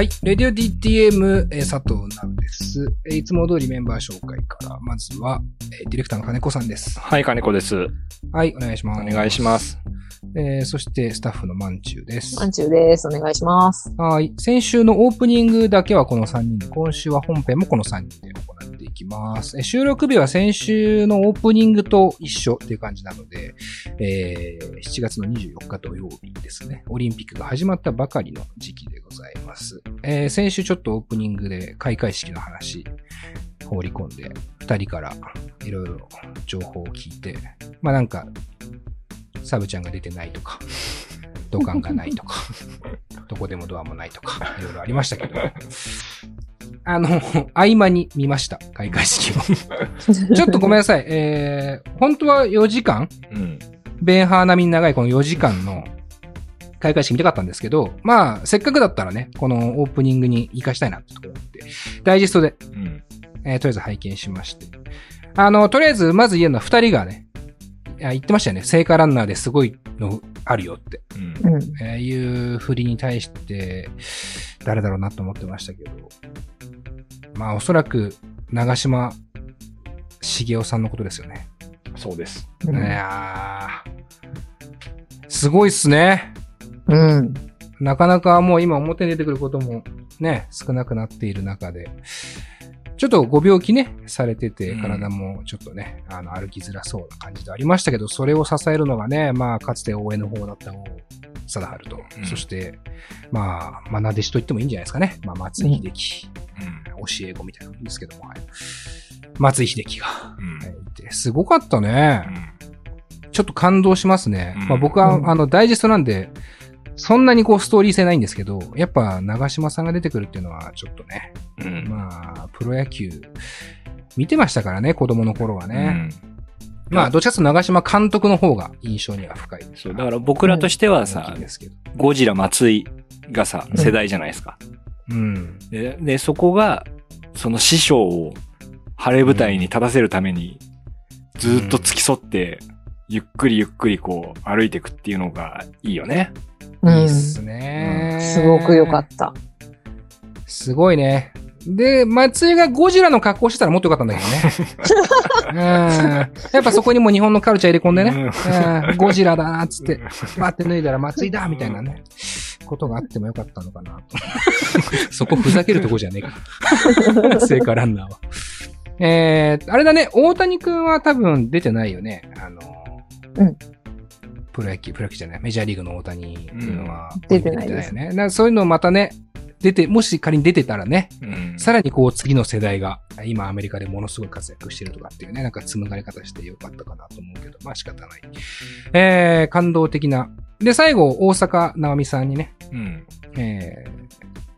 はい。レディオ DTM、えー佐藤直です。えーいつも通りメンバー紹介から、まずは、えーディレクターの金子さんです。はい、金子です。はい、お願いします。お願いします。えーそして、スタッフのまんちゅうです。まんちゅうです。お願いします。はい。先週のオープニングだけはこの3人で、今週は本編もこの3人でます。え収録日は先週のオープニングと一緒っていう感じなので、えー7月の24日土曜日ですね。オリンピックが始まったばかりの時期でございます。えー先週ちょっとオープニングで開会式の話放り込んで、2人からいろいろ情報を聞いて、まあなんか、サブちゃんが出てないとか、土管がないとか、どこでもドアもないとか、いろいろありましたけど。あの、合間に見ました、開会式を。ちょっとごめんなさい。えー、本当は4時間？うん。ベンハー並みに長いこの4時間の開会式見たかったんですけど、まあ、せっかくだったらね、このオープニングに活かしたいなってところがあって、ダイジェストで、うん。えーとりあえず拝見しまして。あの、とりあえず、まず言えるのは2人がね、言ってましたよね。聖火ランナーですごいのあるよって。うん。うん。えーいう振りに対して、誰だろうなと思ってましたけど、まあおそらく長島茂雄さんのことですよね。そうです。いやーすごいっすね。うん。なかなかもう今表に出てくることもね、少なくなっている中で、ちょっとご病気ね、されてて、うん体もちょっとね、あの、歩きづらそうな感じでありましたけど、それを支えるのがね、まあ、かつて応援の方だった王貞治と、うんそして、まあ、まあ、なでしと言ってもいいんじゃないですかね。まあ、松井秀喜、うん。教え子みたいなもんですけども、はい。松井秀喜が、うんはいいて、すごかったね。うん。ちょっと感動しますね。うんまあ僕は、うんあの、ダイジェストなんで、そんなにこうストーリー性ないんですけど、やっぱ長島さんが出てくるっていうのはちょっとね、うん。まあ、プロ野球、見てましたからね、子供の頃はね。うん。まあ、どっちかと長島監督の方が印象には深い。そう、だから僕らとしては大さきい、ですけど。ゴジラ松井がさ、うん世代じゃないですか。うん。で、でそこが、その師匠を晴れ舞台に立たせるために、ずっと付き添って、ゆっくりゆっくりこう歩いていくっていうのがいいよね。うん。いいっすね、すごく良かった。すごいね。で、松井がゴジラの格好してたらもっと良かったんだけどね。うん。やっぱそこにも日本のカルチャー入れ込んでね。うん、ゴジラだな、っつって、バーって脱いだら松井だみたいなね、ことがあってもよかったのかなと。そこふざけるとこじゃねえか。聖火ランナーは。えー、あれだね、大谷くんは多分出てないよね。あの、うんプロ野球、プロ野球じゃない、メジャーリーグの大谷っていうのは、うん出てないよね。だからそういうのをまたね、出て、もし仮に出てたらね、うん。さらにこう次の世代が、今アメリカでものすごい活躍してるとかっていうね、なんか紡がれ方してよかったかなと思うけど、まあ仕方ない。えー、感動的な。で、最後、大阪直美さんにね、うん。え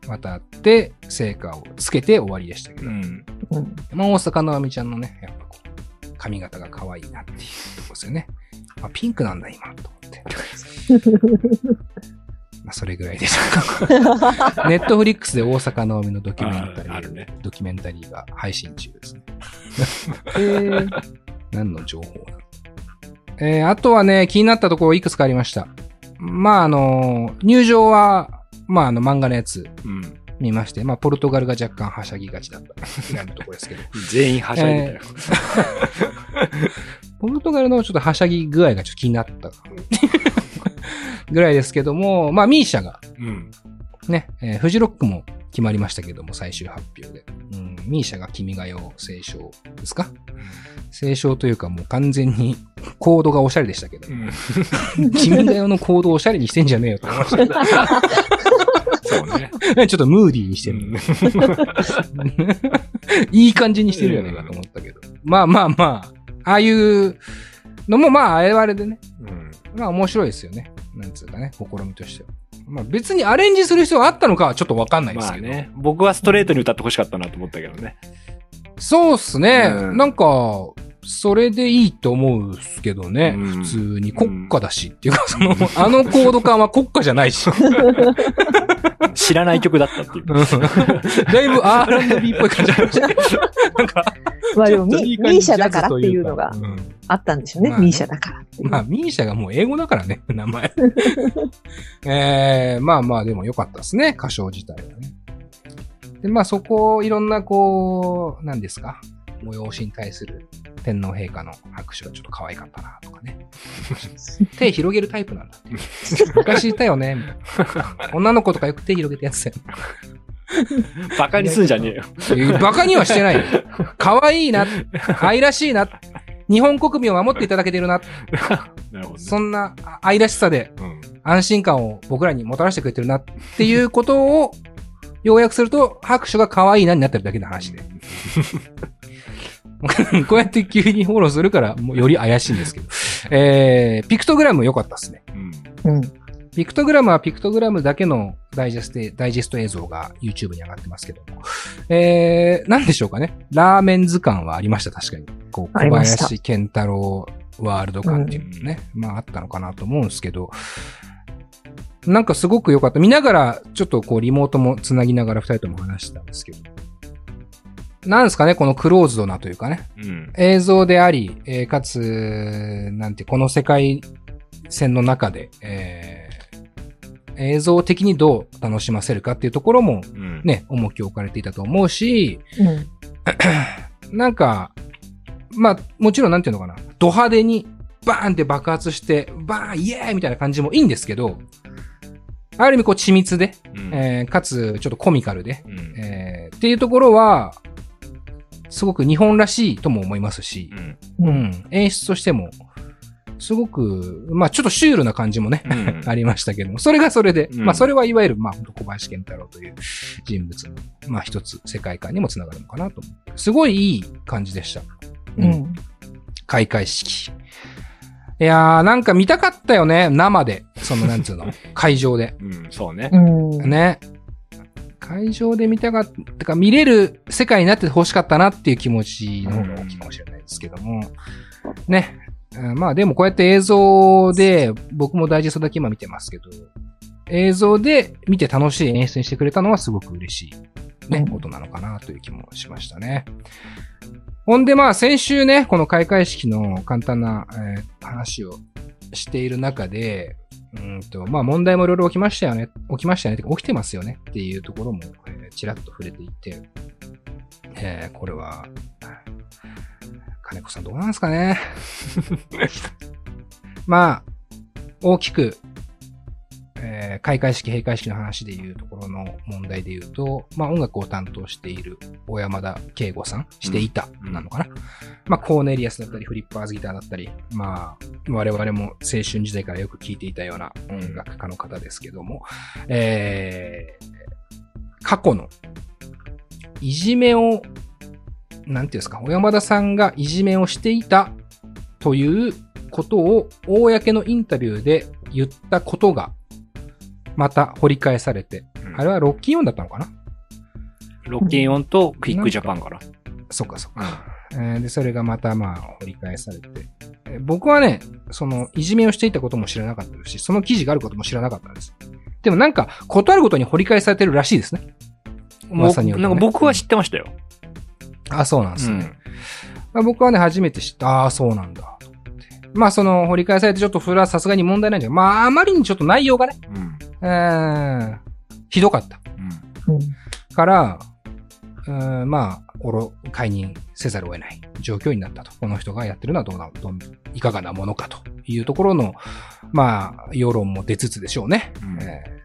ー、渡って、成果をつけて終わりでしたけど、うん。うん。まあ大阪直美ちゃんのね、やっぱこう、髪型が可愛いなっていうとこですよね。まあピンクなんだ今、と思って。まあそれぐらいでしょうか。ネットフリックスで大阪直美のドキュメンタリー、ああるねドキュメンタリーが配信中ですね。えー、何の情報なの？えー、あとはね、気になったところいくつかありました。まあ、あの、入場は、まあ、あの、漫画のやつうん。見まして、まあ、ポルトガルが若干はしゃぎがちだった。ぐらいのところですけど、全員はしゃいでたよ。ポルトガルのちょっとはしゃぎ具合がちょっと気になった。ぐらいですけども、まあ、ミーシャがうん。ね、えーフジロックも決まりましたけども、最終発表で。うん、ミーシャが君が代斉唱ですか？斉唱というかもう完全に コードがおしゃれでしたけど、うん。君が代のコードをおしゃれにしてんじゃねえよと。思い。ましたけどそうね。ちょっとムーディーにしてる。いい感じにしてるよね、かと思ったけど。まあまあまあ、ああいうのもまあ、あれはあれでね、うん。まあ面白いですよね。なんつうかね、試みとしては。まあ別にアレンジする必要があったのかはちょっとわかんないですけど。まあね。僕はストレートに歌ってほしかったなと思ったけどね。そうっすね。うんなんか、それでいいと思うっすけどね。うん普通に国家だし。っていうか、その、あのコード感は国家じゃないし。知らない曲だったっていう。だいぶ R&B っぽい感じありまし。なんか、まあでもミ、ミーシャだからっていうのがあったんでしょうね。ミーシャだからまあ、ミーシャがもう英語だからね、名前。えー、まあまあ、でも良かったですね、歌唱自体はね。で、まあそこをいろんなこう、何ですか、催しに対する天皇陛下の拍手がちょっと可愛かったなとかね。手広げるタイプなんだって。昔いたよね、みたいな。女の子とかよく手広げてやってたよ。バカにすんじゃねえよ。バカにはしてないよ。可愛いな、愛らしいな、日本国民を守っていただけてるな、なるほどね。そんな愛らしさでうん。安心感を僕らにもたらしてくれてるなっていうことを要約すると拍手が可愛いなになってるだけの話で。こうやって急にフォローするからもうより怪しいんですけど。えー、ピクトグラム良かったですね。うん。うん。ピクトグラムはピクトグラムだけのダイジェスト、ダイジェスト映像が YouTube に上がってますけども。えー、なんでしょうかね。ラーメン図鑑はありました、確かに。こう、小林健太郎ワールド感っていうのね。まああったのかなと思うんですけど。なんかすごく良かった。見ながら、ちょっとこう、リモートもつなぎながら二人とも話してたんですけど。なんですかね、このクローズドなというかね。うん。映像であり、えーかつ、なんて、この世界線の中で、えー映像的にどう楽しませるかっていうところもうん。ね、重きを置かれていたと思うし、うん。なんか、まあ、もちろんなんていうのかな、ド派手にバーンって爆発して、バーンイエーイみたいな感じもいいんですけど、ある意味こう緻密で、うん。えーかつちょっとコミカルで、うん。えーっていうところは、すごく日本らしいとも思いますし、うん。う。うんん、演出としても、すごく、まあちょっとシュールな感じもね、うん ありましたけども、それがそれで、うんまあそれはいわゆる、まあ小林健太郎という人物の、まあ一つ世界観にもつながるのかなと思う。すごいいい感じでした。う。ん。開会式。いやー、なんか見たかったよね、生で。その、なんつうの、会場で。うん。そうね。うん。ね。会場で見たかったか、見れる世界になってほしかったなっていう気持ちの方が大きいかもしれないですけども。ね。うんまあでもこうやって映像で、僕もダイジェストだけ今見てますけど、映像で見て楽しい演出にしてくれたのはすごく嬉しい、ね、うんことなのかなという気もしましたね。ほんでまあ先週ね、この開会式の簡単な、えー話をしている中で、うんと、まあ問題もいろいろ起きましたよね。起きましたよね。起きてますよねっていうところも、えーちらっと触れていて、えーこれは、金子さんどうなんですかね。まあ、大きく、えー開会式、閉会式の話でいうところの問題で言うと、まあ音楽を担当している小山田圭吾さん、していた、なのかな？まあコーネリアスだったり、フリッパーズギターだったり、まあ我々も青春時代からよく聴いていたような音楽家の方ですけども、えー過去のいじめを、なんていうんですか、小山田さんがいじめをしていたということを、公のインタビューで言ったことが、また掘り返されて、うんあれはロッキーオンだったのかな？ロッキンオンとクイックジャパンから。そっかそっか。えーで、それがまたまあ掘り返されて、えー僕はね、その、いじめをしていたことも知らなかったですし、その記事があることも知らなかったです。でもなんか、ことあるごとに掘り返されてるらしいですね。噂によるとねなんか僕は知ってましたよ。あ、そうなんですね。うん。まあ、僕はね、初めて知った。ああ、そうなんだ。まあ、その、掘り返されてちょっとそれはさすがに問題ないんだけど、まあ、あまりにちょっと内容がね、うん。うーん、ひどかった。うん。うん。から、うーん、まあ、おろ、解任せざるを得ない状況になったと。この人がやってるのはどうな、どん、いかがなものかというところの、まあ、世論も出つつでしょうね。うんえー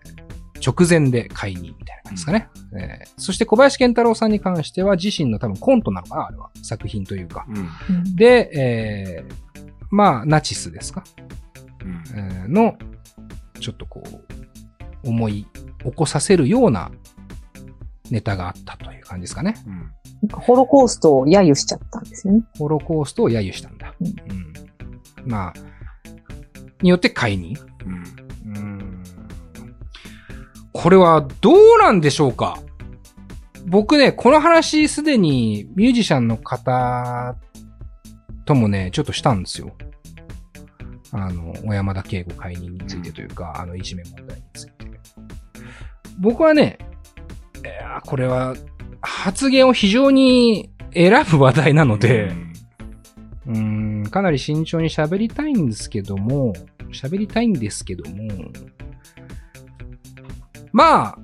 直前で解任みたいな感じですかね。えーそして小林健太郎さんに関しては自身の多分コントなのかなあれは。作品というか。うん。で、えーまあ、ナチスですか、うんえーの、ちょっとこう、思い起こさせるようなネタがあったという感じですかね。うん。なんかホロコーストを揶揄しちゃったんですよね。ホロコーストを揶揄したんだ。うんうんまあ、によって解任。うん。うんこれはどうなんでしょうか僕ね、この話すでにミュージシャンの方ともね、ちょっとしたんですよ。あの、小山田圭吾解任についてというか、あの、いじめ問題について。僕はね、いやこれは発言を非常に選ぶ話題なので、うーん、かなり慎重に喋りたいんですけども、喋りたいんですけども、まあ、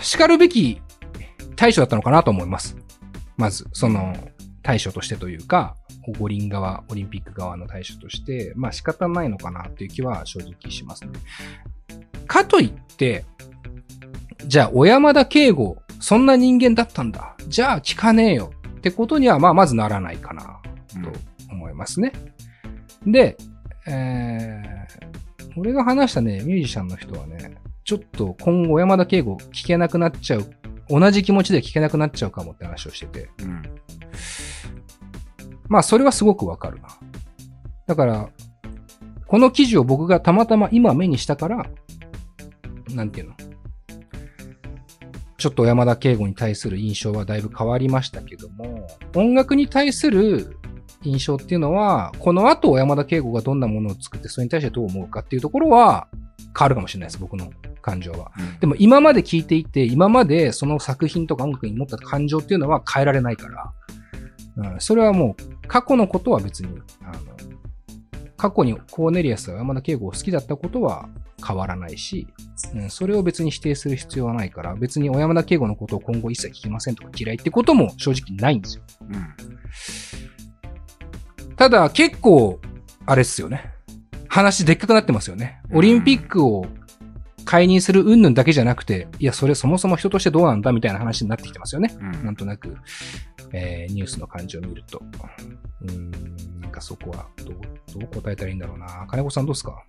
叱るべき対処だったのかなと思います。まず、その、対処としてというか、五輪側、オリンピック側の対処として、まあ仕方ないのかなっていう気は正直しますね。かといって、じゃあ、小山田圭吾、そんな人間だったんだ。じゃあ、聞かねえよ。ってことには、まあ、まずならないかな、と思いますね。で、えー、俺が話したね、ミュージシャンの人はね、ちょっと今後小山田圭吾聞けなくなっちゃう、同じ気持ちで聞けなくなっちゃうかもって話をしてて、うん。まあ、それはすごくわかるな。だから、この記事を僕がたまたま今目にしたから、なんていうの？ちょっと小山田圭吾に対する印象はだいぶ変わりましたけども、音楽に対する印象っていうのは、この後小山田圭吾がどんなものを作ってそれに対してどう思うかっていうところは変わるかもしれないです、僕の感情は。でも今まで聞いていて、今までその作品とか音楽に持った感情っていうのは変えられないから、うん、それはもう過去のことは別に、あの、過去にコーネリアスが山田圭吾を好きだったことは変わらないし、うん、それを別に否定する必要はないから、別に小山田圭吾のことを今後一切聞きませんとか嫌いってことも正直ないんですよ。うん。ただ結構、あれっすよね。話でっかくなってますよね。オリンピックを解任する云々だけじゃなくて、いや、それそもそも人としてどうなんだみたいな話になってきてますよね。うんなんとなく、えーニュースの感じを見ると。うーん、なんかそこはどう、どう答えたらいいんだろうな。金子さんどうですか？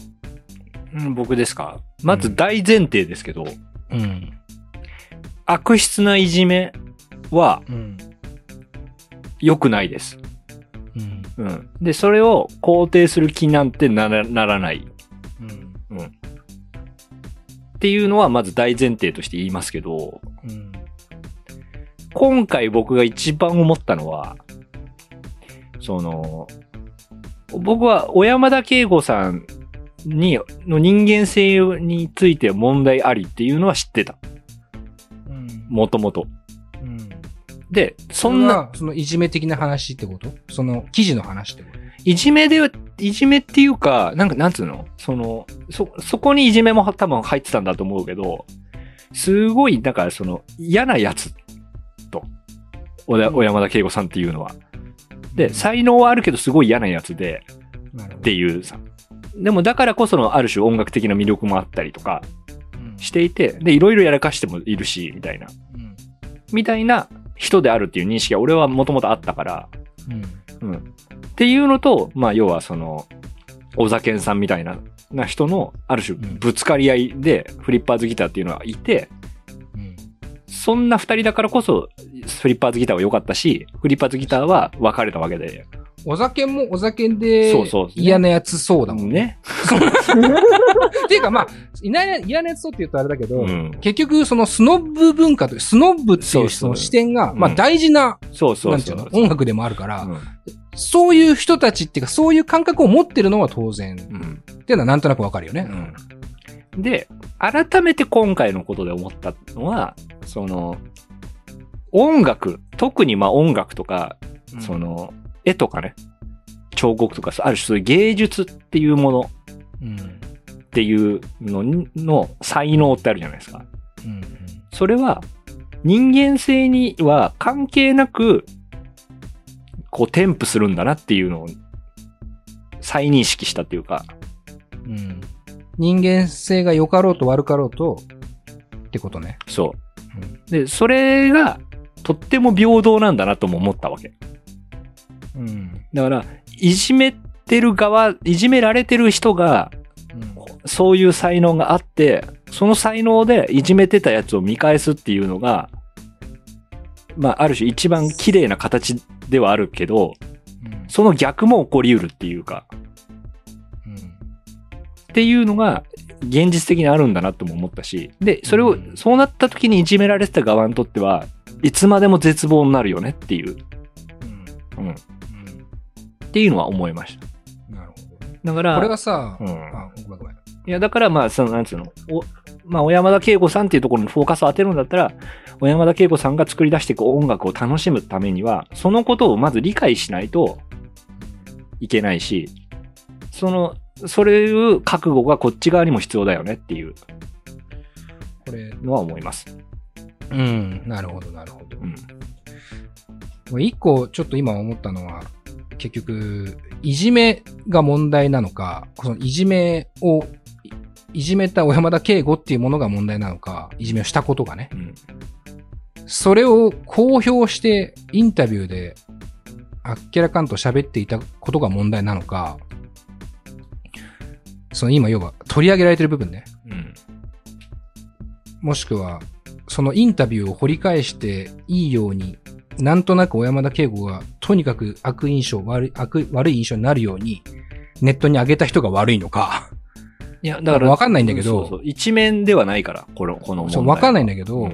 うん、僕ですか？まず大前提ですけど、うん。悪質ないじめはうん。良くないです。うん。うん。で、それを肯定する気なんてならならない。うん。うん。っていうのはまず大前提として言いますけど、うん。今回僕が一番思ったのは、その、僕は小山田圭吾さんに、の人間性について問題ありっていうのは知ってた。うん。もともと。うん。で、そそんな、そのいじめ的な話ってこと？その記事の話ってこと？いじめで、いじめっていうか、なんか、なんつうの？その、そ、そこにいじめも多分入ってたんだと思うけど、すごい、だからその、嫌なやつと、小山田圭吾さんっていうのは。で、才能はあるけどすごい嫌なやつで、っていうさ。でもだからこそのある種音楽的な魅力もあったりとかうんしていて、で、いろいろやらかしてもいるし、みたいな。うんみたいな人であるっていう認識は俺はもともとあったから、うんうん。っていうのと、まあ要はその、小酒さんみたいなな人のある種うんぶつかり合いでフリッパーズギターっていうのはいて、うんそんな二人だからこそフリッパーズギターは良かったし、フリッパーズギターは別れたわけで。お酒もお酒でそうそう嫌なやつそうだもんね。ね。っていうかまあ、いない嫌なやつそうって言うとあれだけど、うん。結局そのスノブ文化という、スノブっていうその視点が、うんまあ大事な、そうそうなんてそいううの、音楽でもあるから、うん。そういう人たちっていうか、そういう感覚を持ってるのは当然、っうん。ていうのはなんとなくわかるよね。で、改めて今回のことで思ったのは、その、音楽、特にまあ音楽とか、うん。そ、の、絵とかね、彫刻とか、ある種そういう芸術っていうものうん。っていうのにの才能ってあるじゃないですか。うん。それは、人間性には関係なく、こう、添付するんだなっていうのを、再認識したっていうか、うん。人間性が良かろうと悪かろうと、ってことね。そう。うんで、それが、とっても平等なんだなとも思ったわけ。うん。だから、いじめてる側、いじめられてる人が、そういう才能があって、その才能でいじめてたやつを見返すっていうのが、まあ、ある種一番綺麗な形ではあるけど、うん。その逆も起こり得るっていうか、うん。っていうのが現実的にあるんだなとも思ったし、で、それをうん、そうなった時にいじめられてた側にとっては、いつまでも絶望になるよねっていう、っていうのは思いました。うん。なるほどね。だから、これがさ、うんあ、ごめんごめん。いや、だからまあ、その、なんつうの、お、まあ、小山田圭吾さんっていうところにフォーカスを当てるんだったら、小山田圭吾さんが作り出していく音楽を楽しむためには、そのことをまず理解しないといけないし、その、それいう覚悟がこっち側にも必要だよねっていうこれ、のは思います。うん、なるほど、なるほど。うん。もう一個ちょっと今思ったのは、結局、いじめが問題なのか、そのいじめを、いいじめた小山田圭吾っていうものが問題なのか、いじめをしたことがね。うん。それを公表してインタビューであっけらかんと喋っていたことが問題なのか、その今要は取り上げられてる部分ね。うん。もしくは、そのインタビューを掘り返していいように、なんとなく小山田圭吾がとにかく悪印象、悪い、悪悪い印象になるように、ネットに上げた人が悪いのか、いや、だから。わかんないんだけどそうそう一面ではないから、この、この問題。そうわかんないんだけど、うん。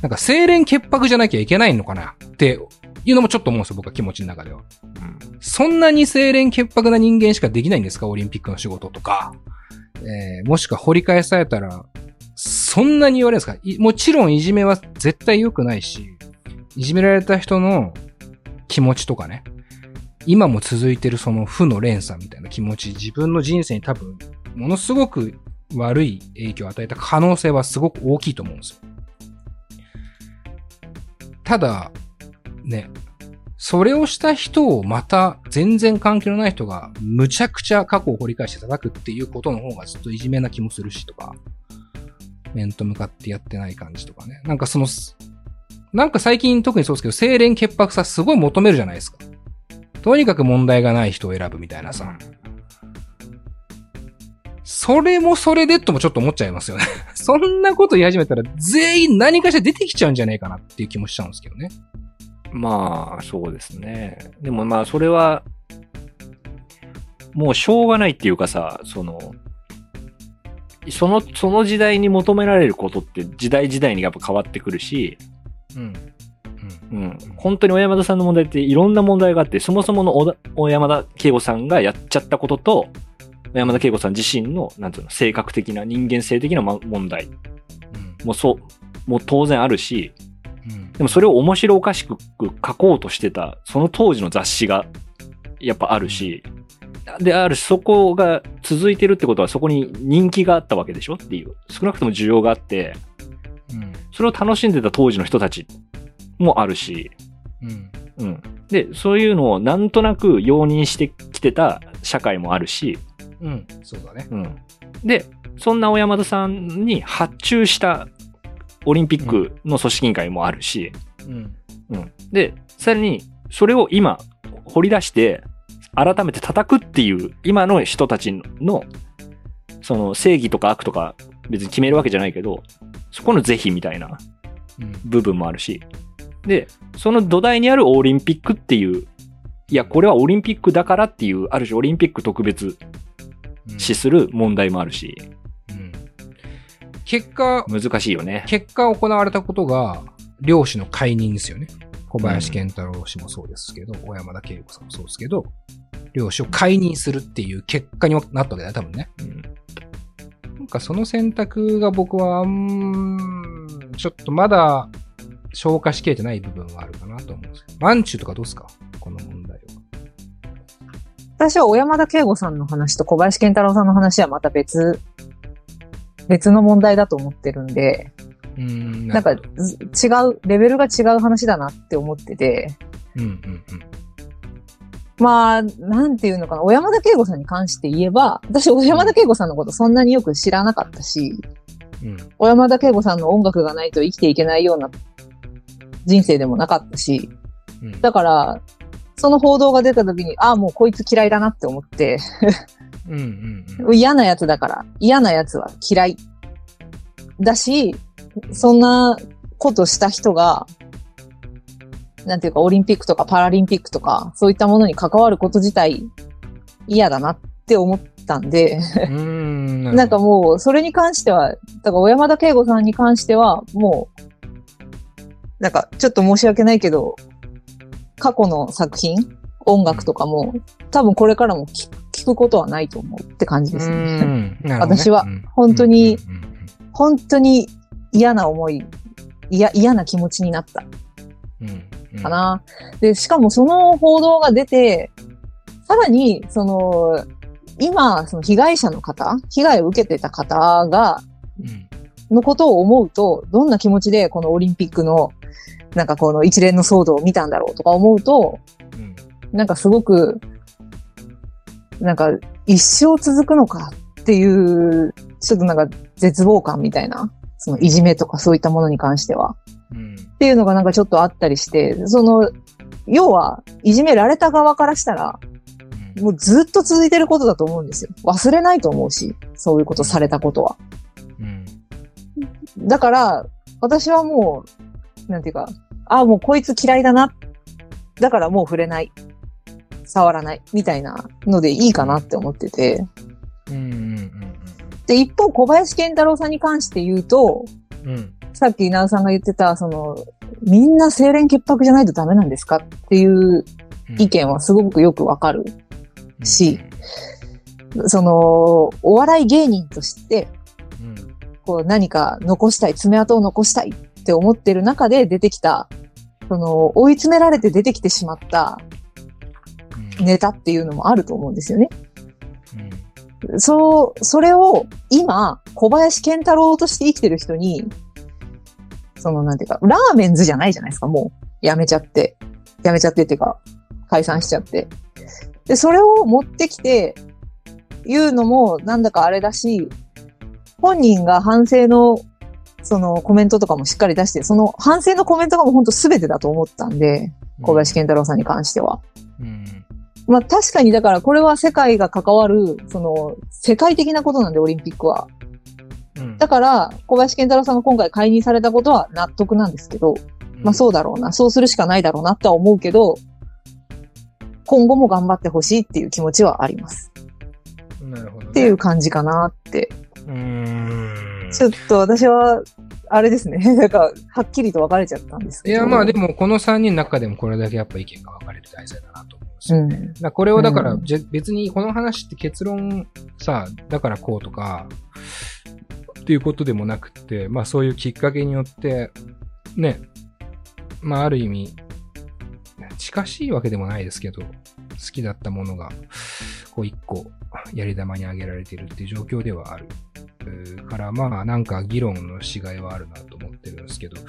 なんか清廉潔白じゃなきゃいけないのかな？っていうのもちょっと思うんですよ、僕は気持ちの中では。うん。そんなに清廉潔白な人間しかできないんですか？オリンピックの仕事とか。えーもしくは掘り返されたら、そんなに言われるんですか？いもちろんいじめは絶対良くないし、いじめられた人の気持ちとかね、今も続いてるその負の連鎖みたいな気持ち、自分の人生に多分、ものすごく悪い影響を与えた可能性はすごく大きいと思うんですよ。ただ、ね、それをした人をまた全然関係のない人がむちゃくちゃ過去を掘り返して叩くっていうことの方がずっといじめな気もするしとか、面と向かってやってない感じとかね。なんかその、なんか最近特にそうですけど、清廉潔白さすごい求めるじゃないですか。とにかく問題がない人を選ぶみたいなさ。それもそれでともちょっと思っちゃいますよね。そんなこと言い始めたら全員何かしら出てきちゃうんじゃないかなっていう気もしちゃうんですけどね。まあ、そうですね。でもまあ、それは、もうしょうがないっていうかさ、その、その、その時代に求められることって時代時代にやっぱ変わってくるし、うん。うん。本当に小山田さんの問題っていろんな問題があって、そもそもの小山田圭吾さんがやっちゃったことと、小山田圭吾さん自身の、なんていうの、性格的な人間性的なま問題うん。もそう、もう当然あるし、うん。でもそれを面白おかしく書こうとしてた、その当時の雑誌がやっぱあるし、で、あるし、そこが続いてるってことはそこに人気があったわけでしょっていう。少なくとも需要があって、うん。それを楽しんでた当時の人たちもあるし、うん。うん。で、そういうのをなんとなく容認してきてた社会もあるし、うん。そうだね。うん。で、そんな小山田さんに発注したオリンピックの組織委員会もあるし、うん。うん。で、さらに、それを今、掘り出して、改めて叩くっていう、今の人たちの、その正義とか悪とか別に決めるわけじゃないけど、そこの是非みたいなうん。部分もあるし、で、その土台にあるオリンピックっていう、いや、これはオリンピックだからっていう、ある種オリンピック特別視する問題もあるし、うん。結果、難しいよね。結果行われたことが、漁師の解任ですよね。小林健太郎氏もそうですけど、小山田圭吾さんもそうですけど、漁師を解任するっていう結果になったわけだよ、多分ね。うんかその選択が僕は、うーん、ちょっとまだ消化しきれてない部分はあるかなと思うんですけど。マンチュとかどうですか？この問題は。私は小山田圭吾さんの話と小林健太郎さんの話はまた別、別の問題だと思ってるんで、うーん。なんか違う、レベルが違う話だなって思ってて、うんうんうん。まあ、なんていうのかな、小山田圭吾さんに関して言えば、私小山田圭吾さんのことそんなによく知らなかったし、うん。小山田圭吾さんの音楽がないと生きていけないような人生でもなかったし、うん。だから、その報道が出た時に、ああ、もうこいつ嫌いだなって思って、うんうんうん。嫌なやつだから、嫌なやつは嫌い。だし、そんなことした人が、なんていうか、オリンピックとかパラリンピックとか、そういったものに関わること自体嫌だなって思ったんで、ん。なんかもう、それに関しては、だから小山田圭吾さんに関しては、もう、なんか、ちょっと申し訳ないけど、過去の作品、音楽とかも、多分これからも聞聞くことはないと思うって感じですね。ね。私はうん。本当に本当に嫌な思い、嫌、嫌な気持ちになった。うんかな。で、しかもその報道が出て、さらに、その、今、その被害者の方、被害を受けてた方が、のことを思うと、どんな気持ちでこのオリンピックの、なんかこの一連の騒動を見たんだろうとか思うと、なんかすごく、なんか一生続くのかっていう、ちょっとなんか絶望感みたいな、そのいじめとかそういったものに関しては。うん。っていうのがなんかちょっとあったりして、その、要は、いじめられた側からしたら、もうずっと続いてることだと思うんですよ。忘れないと思うし、そういうことされたことは。うん。だから、私はもう、なんていうか、ああ、もうこいつ嫌いだな。だからもう触れない。触らない。みたいなのでいいかなって思ってて。うん。うん。で、一方、小林健太郎さんに関して言うと、うん。うん。さっき稲尾さんが言ってた、その、みんな清廉潔白じゃないとダメなんですかっていう意見はすごくよくわかる。しその、お笑い芸人として、うん。こう何か残したい、爪痕を残したいって思ってる中で出てきた、その、追い詰められて出てきてしまったうん。ネタっていうのもあると思うんですよね。うん。そう、それを今、小林健太郎として生きてる人に、その、なんていうか、ラーメンズじゃないじゃないですか、もう。やめちゃって。やめちゃってっていうか、解散しちゃって。で、それを持ってきて、言うのもなんだかあれだし、本人が反省の、そのコメントとかもしっかり出して、その反省のコメントがもう本当全てだと思ったんで、小林健太郎さんに関しては。うん。まあ確かにだからこれは世界が関わる、その世界的なことなんでオリンピックは。うん。だから小林健太郎さんが今回解任されたことは納得なんですけど、まあそうだろうな、そうするしかないだろうなとは思うけど、今後も頑張ってほしいっていう気持ちはあります。うん。なるほどね。っていう感じかなって。うーん。ちょっと私は、あれですね。なんか、はっきりと分かれちゃったんですけど。いや、まあでも、この3人の中でもこれだけやっぱ意見が分かれる題材だなとですよね。うん。これをだから、うん別にこの話って結論さ、だからこうとか、っていうことでもなくって、まあそういうきっかけによって、ね、まあある意味、近しいわけでもないですけど、好きだったものが、こう一個、やり玉にあげられているっていう状況ではある。から、まあなんか議論のしがいはあるなと思ってるんですけど、う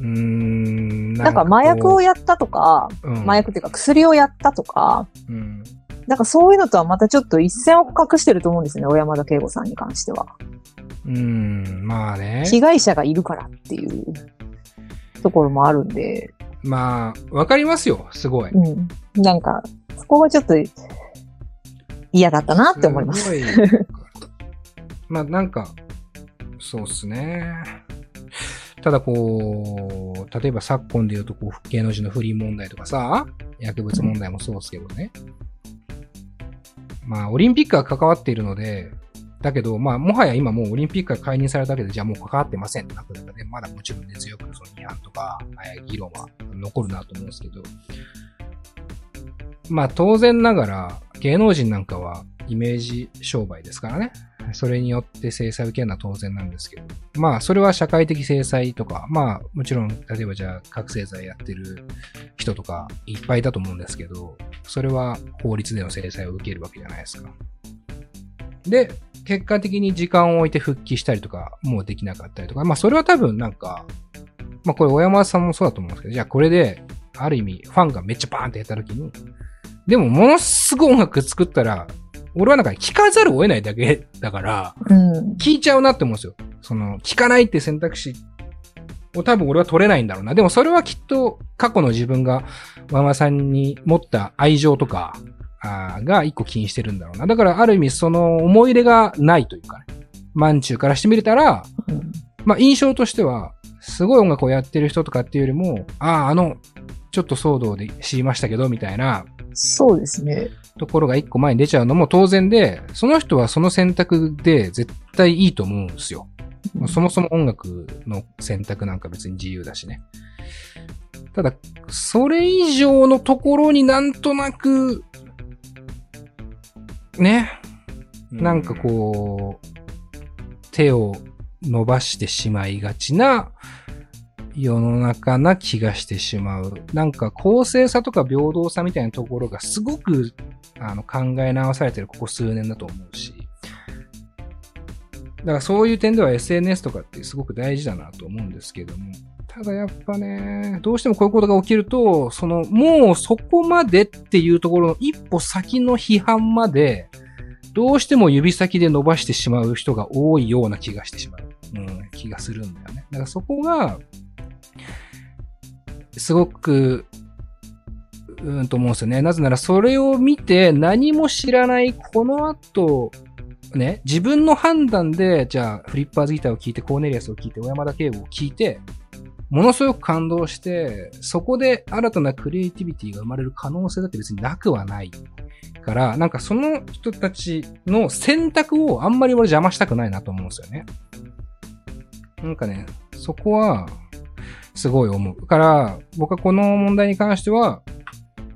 ーん、なんか麻薬をやったとか、うん、麻薬っていうか薬をやったとか、うん、なんかそういうのとはまたちょっと一線を隠してると思うんですよね、小山田圭吾さんに関しては。うん、まあね。被害者がいるからっていうところもあるんで、まあ、わかりますよ、すごい。うん。なんか、そこがちょっと嫌だったなって思います。す まあなんか、そうっすね。ただこう、例えば昨今で言うとこう、芸能人の不倫問題とかさ、薬物問題もそうですけどね。まあ、オリンピックが関わっているので、だけど、まあ、もはや今もうオリンピックが解任されただけで、じゃあもう関わってませんってなった中で、まだもちろん根強くその違反とか、えー議論は残るなと思うんですけど、まあ当然ながら、芸能人なんかはイメージ商売ですからね。それによって制裁を受けるのは当然なんですけど。まあそれは社会的制裁とか、まあもちろん、例えばじゃあ覚醒剤やってる人とかいっぱいいたと思うんですけど、それは法律での制裁を受けるわけじゃないですか。で、結果的に時間を置いて復帰したりとか、もうできなかったりとか、まあそれは多分なんか、まあこれ小山さんもそうだと思うんですけど、じゃあこれで、ある意味ファンがめっちゃバーンってやった時に、でもものすごい音楽作ったら、俺はなんか聞かざるを得ないだけだから、うん。聞いちゃうなって思うんですよ。その、聞かないって選択肢を多分俺は取れないんだろうな。でもそれはきっと過去の自分がママさんに持った愛情とか、あーが一個気にしてるんだろうな。だからある意味その思い入れがないというかね。マンチューからしてみれたら、うんまあ印象としては、すごい音楽をやってる人とかっていうよりも、ああ、あの、ちょっと騒動で知りましたけど、みたいなそうですね。ところが一個前に出ちゃうのも当然で、その人はその選択で絶対いいと思うんですよ。そもそも音楽の選択なんか別に自由だしね。ただ、それ以上のところになんとなく、ね、なんかこう、手を伸ばしてしまいがちな世の中な気がしてしまう。なんか公正さとか平等さみたいなところがすごくあの考え直されてるここ数年だと思うし。だからそういう点では SNS とかってすごく大事だなと思うんですけども。ただやっぱね、どうしてもこういうことが起きると、その、もうそこまでっていうところの一歩先の批判まで、どうしても指先で伸ばしてしまう人が多いような気がしてしまう。うん、気がするんだよね。だからそこが、すごく、うんと思うんですよね。なぜならそれを見て何も知らないこの後、ね、自分の判断で、じゃあ、フリッパーズギターを聴いて、コーネリアスを聴いて、小山田圭吾を聴いて、ものすごく感動して、そこで新たなクリエイティビティが生まれる可能性だって別になくはない。から、なんかその人たちの選択をあんまり俺邪魔したくないなと思うんですよね。なんかね、そこは、すごい思う。から、僕はこの問題に関しては、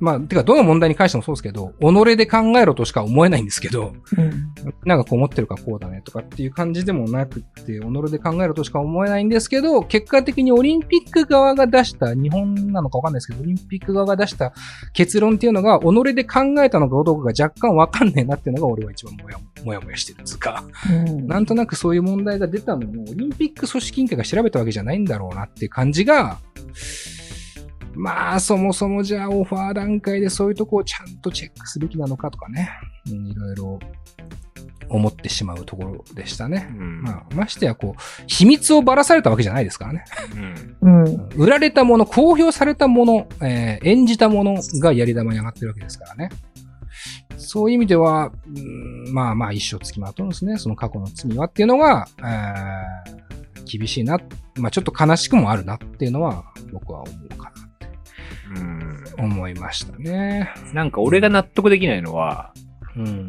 まあ、てか、どの問題に関してもそうですけど、己で考えろとしか思えないんですけど、うん。なんかこう思ってるからこうだねとかっていう感じでもなくって、己で考えるとしか思えないんですけど、結果的にオリンピック側が出した、日本なのかわかんないですけど、オリンピック側が出した結論っていうのが、己で考えたのかどうかが若干わかんねえなっていうのが俺は一番もやもやもやしてるんですか。うんなんとなくそういう問題が出たのも、オリンピック組織委員会が調べたわけじゃないんだろうなっていう感じが、まあ、そもそもじゃあオファー段階でそういうとこをちゃんとチェックすべきなのかとかね、うんいろいろ思ってしまうところでしたね。うんまあ、ましてやこう、秘密をばらされたわけじゃないですからね。うんうん。売られたもの、公表されたもの、えー演じたものがやり玉に上がってるわけですからね。そういう意味では、うんまあまあ一生つきまとうんですね。その過去の罪はっていうのが、えー厳しいな。まあちょっと悲しくもあるなっていうのは僕は思うか思いましたね。なんか俺が納得できないのは、うん。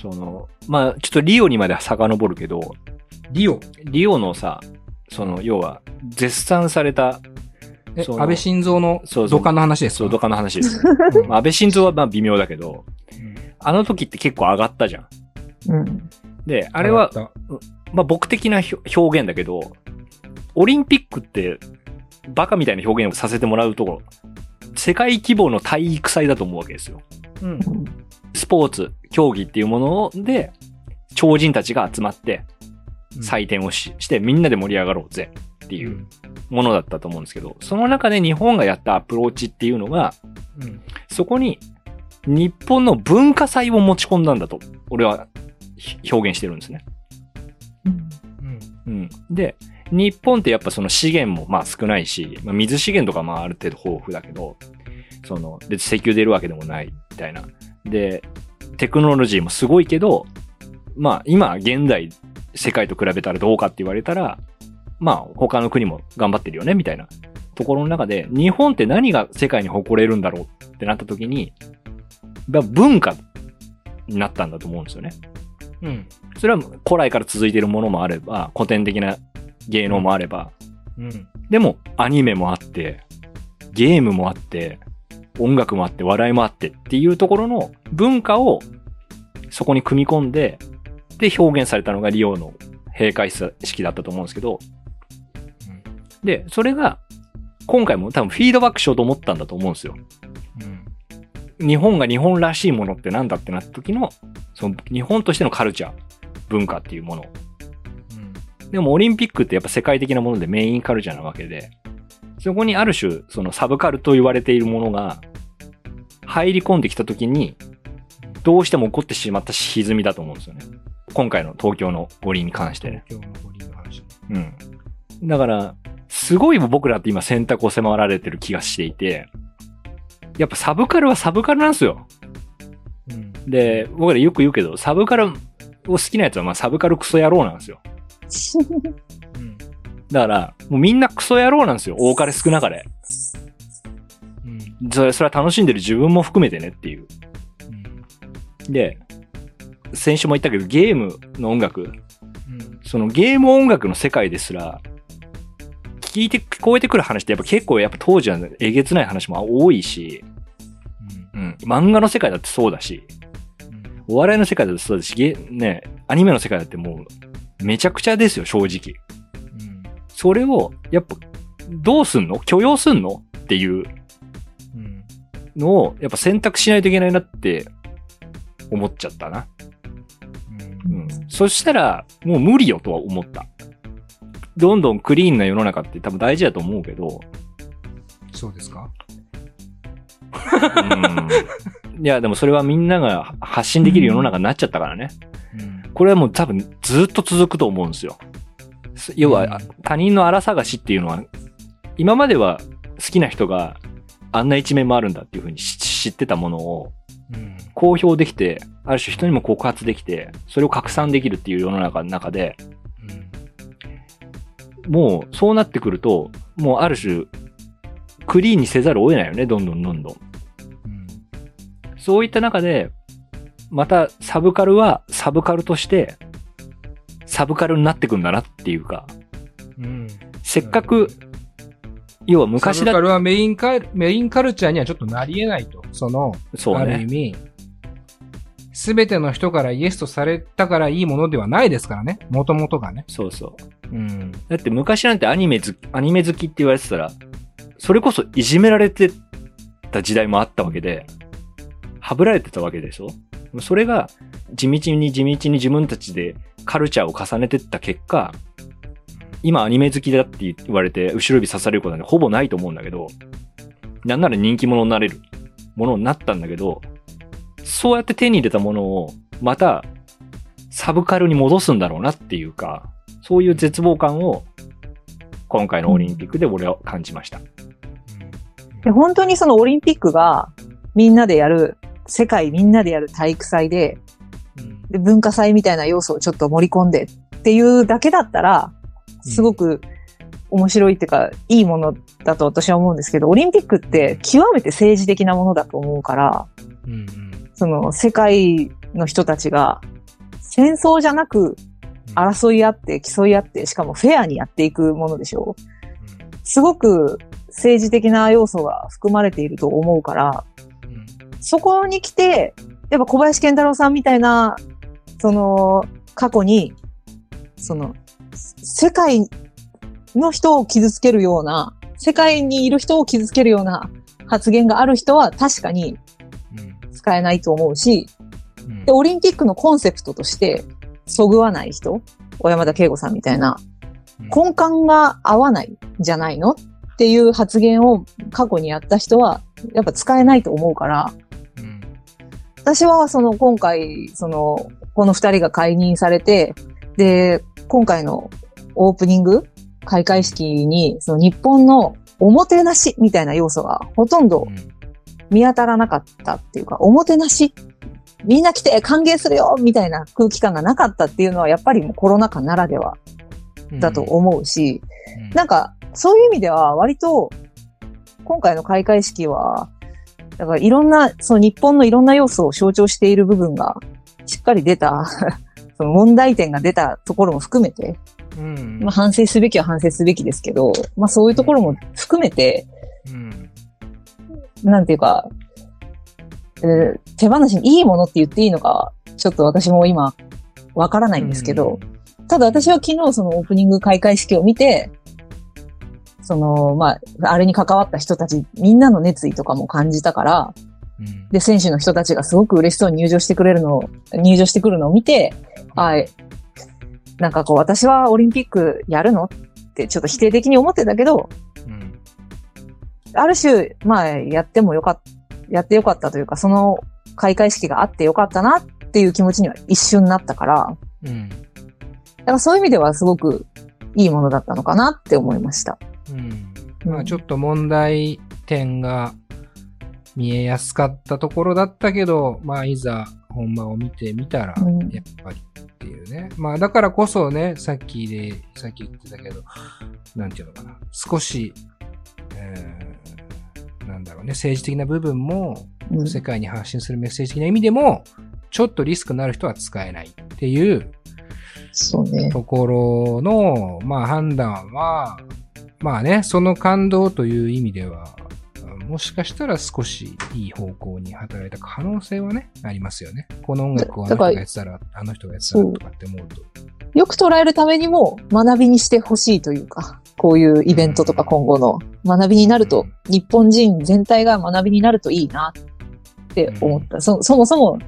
その、まあちょっとリオにまで遡るけど、リオ？リオのさ、その、要は、絶賛された、安倍晋三の土管の話ですか？そう、土管の話ですよ。まあ安倍晋三はまあ微妙だけど、あの時って結構上がったじゃん。うん。で、あれは、まあ僕的な表現だけど、オリンピックって、バカみたいな表現をさせてもらうと、世界規模の体育祭だと思うわけですよ。たうん。スポーツ、競技っていうもので、超人たちが集まって、採点をしして、みんなで盛り上がろうぜってう。いうんものだったと思うんですけど、その中で日本がやったアプローチっていうのが、うん。そこに日本の文化祭を持ち込んだんだと、俺はひ表現してるんですね。うんうん。うん。で、日本ってやっぱその資源もまあ少ないし、まあ、水資源とかまあある程度豊富だけど、その、別に石油出るわけでもないみたいな。で、テクノロジーもすごいけど、まあ今現代世界と比べたらどうかって言われたら、まあ他の国も頑張ってるよねみたいなところの中で、日本って何が世界に誇れるんだろうってなった時に、まあ文化になったんだと思うんですよね。うん。それは古来から続いているものもあれば、古典的な芸能もあれば、うん。でもアニメもあって、ゲームもあって、音楽もあって、笑いもあってっていうところの文化をそこに組み込んで、で表現されたのがリオの閉会式だったと思うんですけど、で、それが今回も多分フィードバックしようと思ったんだと思うんですよ。うん。日本が日本らしいものってなんだってなった時の、その日本としてのカルチャー、文化っていうものでもオリンピックってやっぱ世界的なものでメインカルチャーなわけで、そこにある種、そのサブカルと言われているものが入り込んできた時に、どうしても起こってしまった歪みだと思うんですよね。今回の東京の五輪に関してね。東京の五輪の話。うん。だから、すごい僕らって今選択を迫られてる気がしていて、やっぱサブカルはサブカルなんですよ。うん。で、僕らよく言うけど、サブカルを好きなやつはまあサブカルクソ野郎なんですよ。うん。だから、もうみんなクソ野郎なんですよ。多かれ少なかれ。うん。それ、それは楽しんでる自分も含めてねっていう。で、先週も言ったけど、ゲームの音楽、うん。そのゲーム音楽の世界ですら、聞いて、聞こえてくる話ってやっぱ結構やっぱ当時はえげつない話も多いし、うん、漫画の世界だってそうだし、お笑いの世界だってそうだし、ゲね、アニメの世界だってもう、めちゃくちゃですよ、正直。うん。それを、やっぱ、どうすんの？許容すんの？っていううん。のを、やっぱ選択しないといけないなって思っちゃったな。うん。うん。そしたら、もう無理よとは思った。どんどんクリーンな世の中って多分大事だと思うけど、そうですか？うん。いや、でもそれはみんなが発信できる世の中になっちゃったからね。うん。これはもう多分ずっと続くと思うんですよ。す要は、うん他人の荒探しっていうのは、今までは好きな人があんな一面もあるんだっていうふうに知知ってたものをうん。公表できて、ある種人にも告発できて、それを拡散できるっていう世の中の中で、もうそうなってくると、もうある種、クリーンにせざるを得ないよね、どんどんどんどん。そういった中で、またサブカルはサブカルとして、サブカルになってくんだなっていうか、うん。せっかく、要は昔だサブカルはメインカル、メインカルチャーにはちょっとなり得ないと。その、そうある意ね。味、すべての人からイエスとされたからいいものではないですからね。もともとがね。そうそう。うん。だって昔なんてアニメ好き、アニメ好きって言われてたら、それこそいじめられてた時代もあったわけで、はぶられてたわけでしょ？それが地道に地道に自分たちでカルチャーを重ねてった結果、今アニメ好きだって言われて後ろ指刺されることなんてほぼないと思うんだけど、なんなら人気者になれるものになったんだけど、そうやって手に入れたものをまたサブカルに戻すんだろうなっていうか、そういう絶望感を今回のオリンピックで俺は感じました。で本当にそのオリンピックがみんなでやる、世界みんなでやる体育祭で、うん。で文化祭みたいな要素をちょっと盛り込んでっていうだけだったら、すごく面白いっていうか、いいものだと私は思うんですけど、オリンピックって極めて政治的なものだと思うから、うん。うん。その世界の人たちが戦争じゃなく争い合って競い合って、しかもフェアにやっていくものでしょう。すごく政治的な要素が含まれていると思うから、うん。そこに来て、やっぱ小林健太郎さんみたいな、その、過去に、その、世界の人を傷つけるような、世界にいる人を傷つけるような発言がある人は確かにうん。使えないと思うし、うんで、オリンピックのコンセプトとして、そぐわない人、小山田圭吾さんみたいな、根幹が合わないんじゃないのっていう発言を過去にやった人は、やっぱ使えないと思うから、うん。私はその今回、その、この二人が解任されて、で、今回のオープニング開会式に、その日本のおもてなしみたいな要素がほとんど見当たらなかったっていうか、おもてなしみんな来て歓迎するよみたいな空気感がなかったっていうのはやっぱりもうコロナ禍ならではうん。だと思うし、うん。なんかそういう意味では割と今回の開会式は、だからいろんな、その日本のいろんな要素を象徴している部分がしっかり出た、その問題点が出たところも含めて、うん。まあ反省すべきは反省すべきですけど、まあそういうところも含めて、うん。なんていうか、えー手放しにいいものって言っていいのか、ちょっと私も今、わからないんですけど、ただ私は昨日そのオープニング開会式を見て、その、まあ、あれに関わった人たち、みんなの熱意とかも感じたから、うん。で、選手の人たちがすごく嬉しそうに入場してくれるのを、入場してくるのを見て、はい。なんかこう、私はオリンピックやるのってちょっと否定的に思ってたけど、うん。ある種、まあ、やってもよかった、やってよかったというか、その開会式があってよかったなっていう気持ちには一瞬なったから、うん。だからそういう意味ではすごくいいものだったのかなって思いました。うん。まあちょっと問題点が見えやすかったところだったけど、まあいざ本番を見てみたら、うんやっぱりっていうね。まあだからこそね、さっきで、さっき言ってたけど、なんていうのかな。少し、えーなんだろうね、政治的な部分も、うん世界に発信するメッセージ的な意味でも、ちょっとリスクのある人は使えないっていうそうね。ところの、まあ判断は、まあね、その感動という意味では、もしかしたら少しいい方向に働いた可能性はね、ありますよね。この音楽をあの人がやってたら、あの人がやってたらとかって思うと。よく捉えるためにも学びにしてほしいというか、こういうイベントとか今後の学びになると、日本人全体が学びになるといいなって思った。そそもそも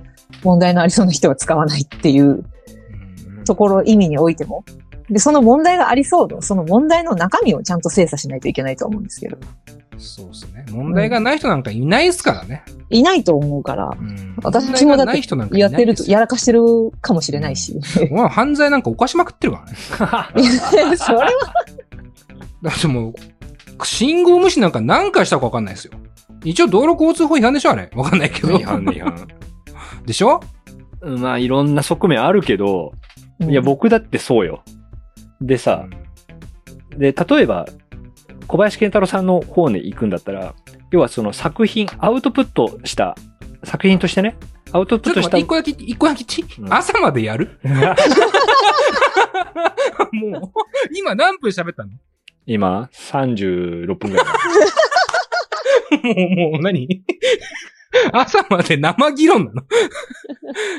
問題のありそうな人は使わないっていううんところ、意味においても。で、その問題がありそうと、その問題の中身をちゃんと精査しないといけないと思うんですけど。そうですね。問題がない人なんかいないですからね。いないと思うから、うん私もだって問題がない人なんかいないやってると、やらかしてるかもしれないし。お前犯罪なんか犯しまくってるからね。それは、だってもう、信号無視なんか何回したか分かんないですよ。一応道路交通法違反でしょあれ。分かんないけど。違反ね違反。でしょ？うんまあいろんな側面あるけど、いや僕だってそうよ。でさ、で、例えば、小林健太郎さんの方に行くんだったら、要はその作品、アウトプットした、作品としてね、アウトプットした一個だけ、一個だけち、うん。朝までやる？もう、今何分喋ったの？今、36分ぐらい。もう、もう何？朝まで生議論なの？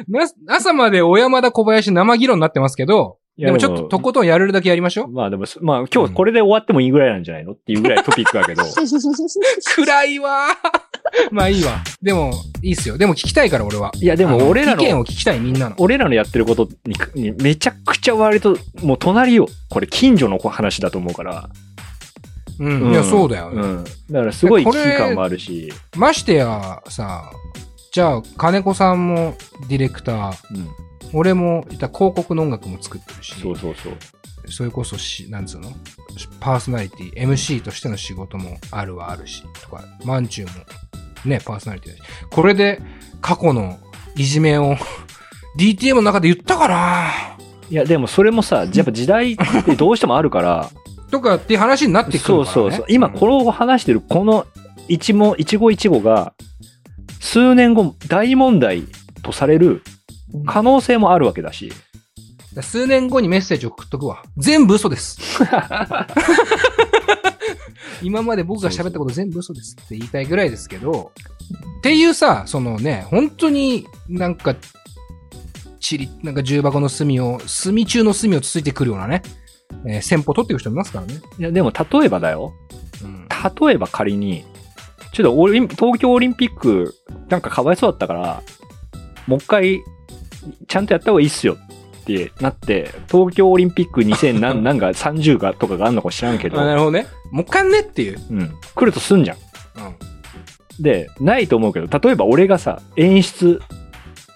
な朝まで小山田小林生議論になってますけど、でもちょっととことんやれるだけやりましょう。まあでも、まあ今日これで終わってもいいぐらいなんじゃないのっていうぐらいトピックだけど、暗いわー まあいいわ。でも、いいっすよ。でも聞きたいから俺は。いやでも俺らのあ意見を聞きたいみんなの。俺らのやってることににめちゃくちゃ割と、もう隣よ。これ近所の話だと思うから。うん。いや、そうだよ、ねうん。だからすごい危機感もあるし。ましてや、さ、じゃあ、金子さんもディレクター、うん。俺もいた広告の音楽も作ってるし、そうそうそう。それこそし、なんつうの？パーソナリティ、MC としての仕事もあるはあるし、とか、マンチューもね、パーソナリティだし。これで過去のいじめを DTM の中で言ったかないやでもそれもさ、やっぱ時代ってどうしてもあるから、とかっていう話になってくるから、ね。そうそうそう。今これを話してるこの一問、一語一語が、数年後大問題とされる可能性もあるわけだし。の数年後にメッセージ送っとくわ。全部嘘です。今まで僕が喋ったこと全部嘘ですって言いたいぐらいですけど、っていうさ、そのね、本当になんか、ちり、なんか重箱の隅を、隅中の隅をつついてくるようなね、えー先方取っていく人もいますからね。いやでも例えばだよ。うん。例えば仮に、ちょっとオリン東京オリンピックなんかかわいそうだったから、もう一回、ちゃんとやった方がいいっすよってなって、東京オリンピック2000何、なんか30がとかがあるのか知らんけど、あなるほどね。もう一回ねっていう。うん。来るとすんじゃん。うん。で、ないと思うけど、例えば俺がさ、演出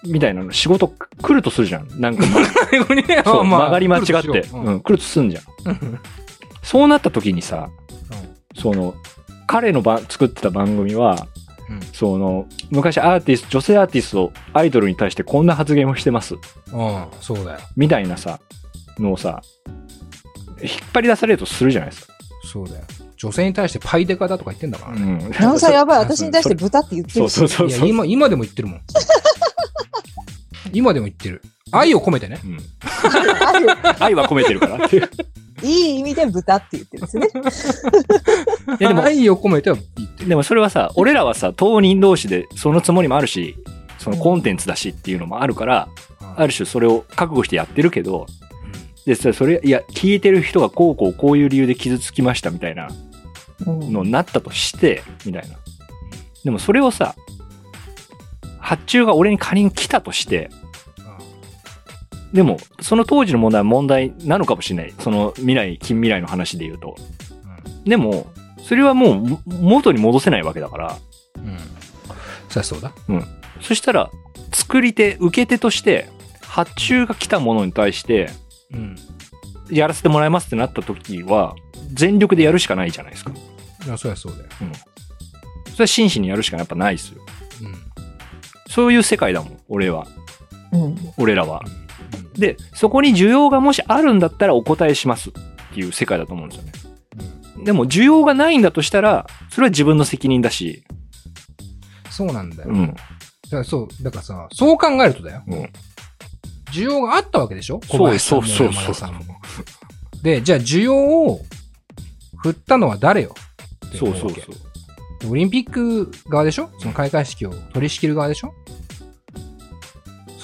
みたいなの仕事来るとするじゃん。なんか、ま最後にね、そうまあ曲がり間違って、ううん、来るとすんじゃん。うんそうなった時にさ、その、彼のば作ってた番組は、うんその、昔アーティスト、女性アーティスト、アイドルに対してこんな発言をしてます。うん、そうだよ。みたいなさ、のをさ、引っ張り出されるとするじゃないですか。そうだよ。女性に対してパイデカだとか言ってんだからね。ん。なんさやばい、そ私に対して豚って言ってるし。そうそうそう。今、今でも言ってるもん。今でも言ってる。愛を込めてね。うん愛は込めてるからっていう。いい意味で豚って言ってるんですね。いやでも愛を込めては言ってる。でもそれはさ、俺らはさ、当人同士でそのつもりもあるし、そのコンテンツだしっていうのもあるから、ある種それを覚悟してやってるけど、で、さそれ、いや、聞いてる人がこうこうこういう理由で傷つきましたみたいなうんのになったとして、みたいな。でもそれをさ、発注が俺に仮に来たとして、でも、その当時の問題は問題なのかもしれない。その未来、近未来の話で言うと。でも、それはもうも元に戻せないわけだから、うん。うん。そりゃそうだ。そしたら、作り手、受け手として、発注が来たものに対して、うん。やらせてもらいますってなった時は、全力でやるしかないじゃないですか。いや、そりゃそうだよ。それは真摯にやるしかやっぱないですよ。うん。そういう世界だもん、俺は。うん俺らは。うんで、そこに需要がもしあるんだったらお答えしますっていう世界だと思うんですよね。でも、需要がないんだとしたら、それは自分の責任だし、そうなんだよ。うん。だからそう、だからさ、そう考えるとだよ。うん需要があったわけでしょ？小そうそうそう山田さんも。で、じゃあ需要を振ったのは誰よ？そうそうそう。オリンピック側でしょ？その開会式を取り仕切る側でしょ？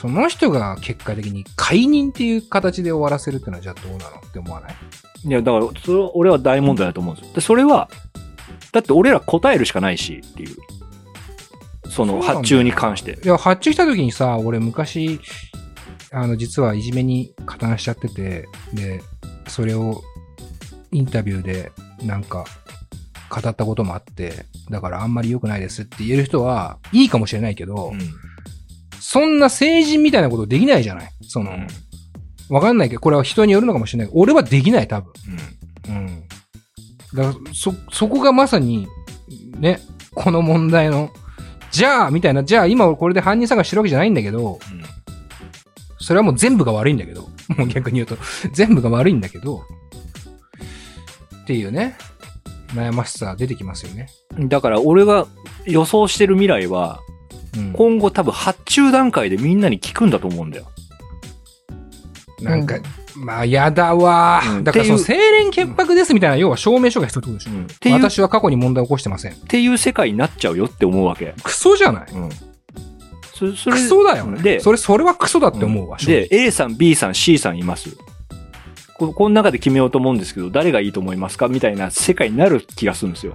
その人が結果的に解任っていう形で終わらせるってのはじゃあどうなのって思わない？いや、だから、それは俺は大問題だと思うんですよ。で、それは、だって俺ら答えるしかないしっていう。そのそうなんだよ発注に関して。いや、発注した時にさ、俺昔、あの、実はいじめに加担しちゃってて、で、それをインタビューでなんか語ったこともあって、だからあんまり良くないですって言える人はいいかもしれないけど、うん。そんな成人みたいなことできないじゃないその、うんわかんないけど、これは人によるのかもしれないけど、俺はできない、多分。うん。だから、そ、そこがまさに、ね、この問題の、じゃあ、みたいな、じゃあ今これで犯人探ししてるわけじゃないんだけど、それはもう全部が悪いんだけど、もう逆に言うと、全部が悪いんだけど、っていうね、悩ましさ出てきますよね。うん。だから俺が予想してる未来は、うん。今後多分発注段階でみんなに聞くんだと思うんだよ。なんか、まあ、やだわー、うんだから、その、清廉潔白ですみたいな、要は証明書が必要ってことでしょ。うん。私は過去に問題を起こしてません。ていう世界になっちゃうよって思うわけ。クソじゃないうん。そそれクソだよね。で、それ、それはクソだって思うわ。正で直、A さん、B さん、C さんいます。ここの中で決めようと思うんですけど、誰がいいと思いますかみたいな世界になる気がするんですよ。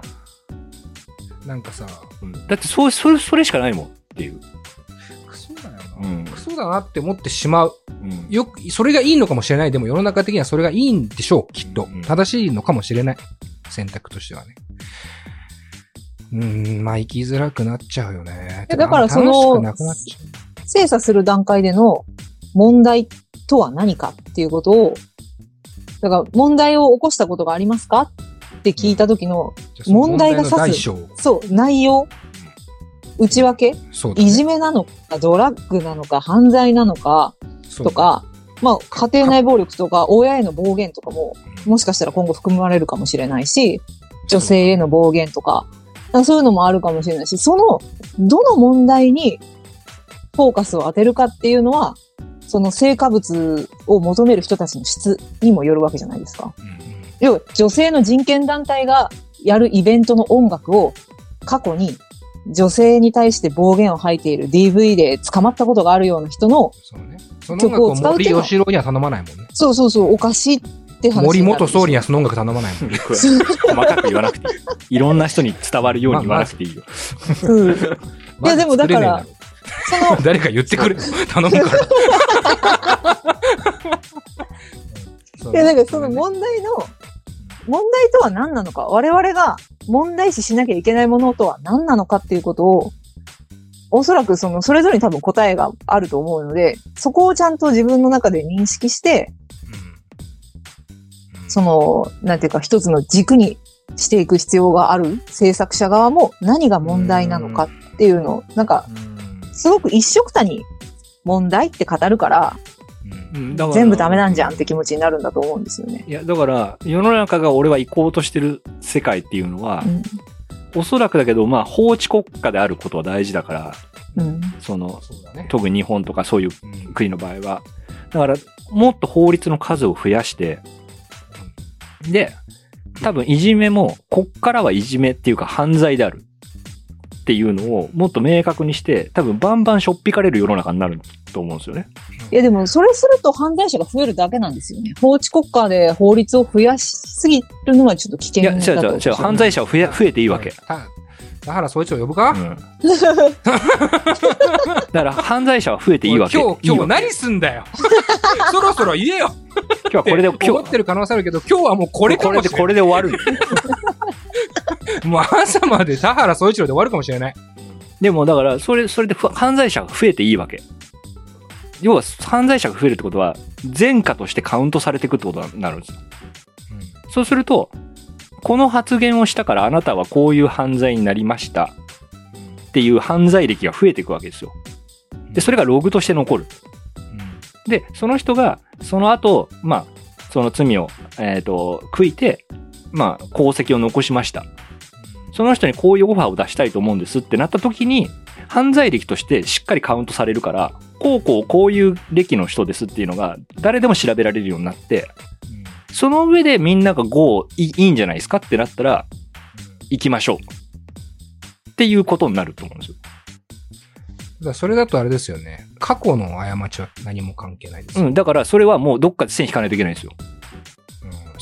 なんかさ、だってそう、それ、それしかないもんっていう。クソだよな。うんクソだなって思ってしまう。うん。よく、それがいいのかもしれない。でも世の中的にはそれがいいんでしょう、きっとうん。正しいのかもしれない。選択としてはね。うーん、まあ生きづらくなっちゃうよね。いやだからその楽しくなくなっちゃ精査する段階での問題とは何かっていうことを、だから問題を起こしたことがありますか？って聞いた時の、問題が指す。そう、内容、内訳、ね。いじめなのか、ドラッグなのか、犯罪なのか、とか、まあ、家庭内暴力とか、親への暴言とかも、もしかしたら今後含まれるかもしれないし、女性への暴言とか、だからそういうのもあるかもしれないし、その、どの問題にフォーカスを当てるかっていうのは、その成果物を求める人たちの質にもよるわけじゃないですか。要は、女性の人権団体がやるイベントの音楽を過去に女性に対して暴言を吐いている DV で捕まったことがあるような人の、そうね。その音楽を森喜朗には頼まないもんね。そうそうそう、おかしいって話森元総理にはその音楽頼まないもんね。細かく言わなくていい。いろんな人に伝わるように言わなくていいよ。うん。いやでもだからその、誰か言ってくれ。頼むから。いや、だからその問題の、問題とは何なのか、我々が問題視しなきゃいけないものとは何なのかっていうことを、おそらくその、それぞれに多分答えがあると思うので、そこをちゃんと自分の中で認識して、その、なんていうか一つの軸にしていく必要がある制作者側も何が問題なのかっていうのを、なんか、すごく一緒くたに問題って語るから、うんだから全部ダメなんじゃんって気持ちになるんだと思うんですよね。いや、だから、世の中が俺は行こうとしてる世界っていうのはう、ん。おそらくだけど、まあ、法治国家であることは大事だから、うん。その、そうだね。特に日本とかそういううん国の場合は。だから、もっと法律の数を増やして、で、多分いじめも、こっからはいじめっていうか犯罪であるっていうのをもっと明確にして、多分バンバンしょっぴかれる世の中になると思うんですよね。いやでも、それすると犯罪者が増えるだけなんですよね。法治国家で法律を増やしすぎるのはちょっと危いや、険だと違う違う違う、犯罪者は増え、増えていいわけ。た田原総一郎呼ぶか、うん。だから犯罪者は増えていいわけ。今日、今日何すんだよ。そろそろ言えよ。今日はこれで、思今日、ってる可能性あるけど、今日はもうこれかこれで、もしれない。これで終わる もう朝まで田原総一郎で終わるかもしれない。でもだから、それ、それでふ犯罪者が増えていいわけ。要は、犯罪者が増えるってことは、前科としてカウントされていくってことになるんですよ。そうすると、この発言をしたからあなたはこういう犯罪になりましたっていう犯罪歴が増えていくわけですよ。で、それがログとして残る。で、その人が、その後、まあ、その罪を、えっ、と、悔いて、まあ、功績を残しました。その人にこういうオファーを出したいと思うんですってなった時に、犯罪歴としてしっかりカウントされるから、こうこうこういう歴の人ですっていうのが誰でも調べられるようになって、その上でみんなが GO いいいんじゃないですかってなったら、行きましょう。っていうことになると思うんですよ。だそれだとあれですよね。過去の過ちは何も関係ないですよ。うん、だからそれはもうどっかで線引かないといけないんですよ。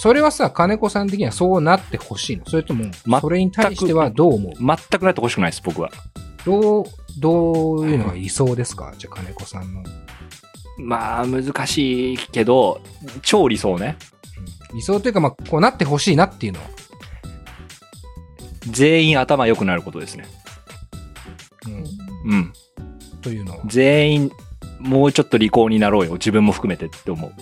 うんそれはさ、金子さん的にはそうなってほしいの？それとも、それに対してはどう思う？全くなってほしくないです、僕は。どう、どういうのが理想ですか？じゃあ金子さんの。まあ、難しいけど、超理想ね。理想というか、まあ、こうなってほしいなっていうのは？全員頭良くなることですね。うん。うん。というのは？全員、もうちょっと利口になろうよ。自分も含めてって思う。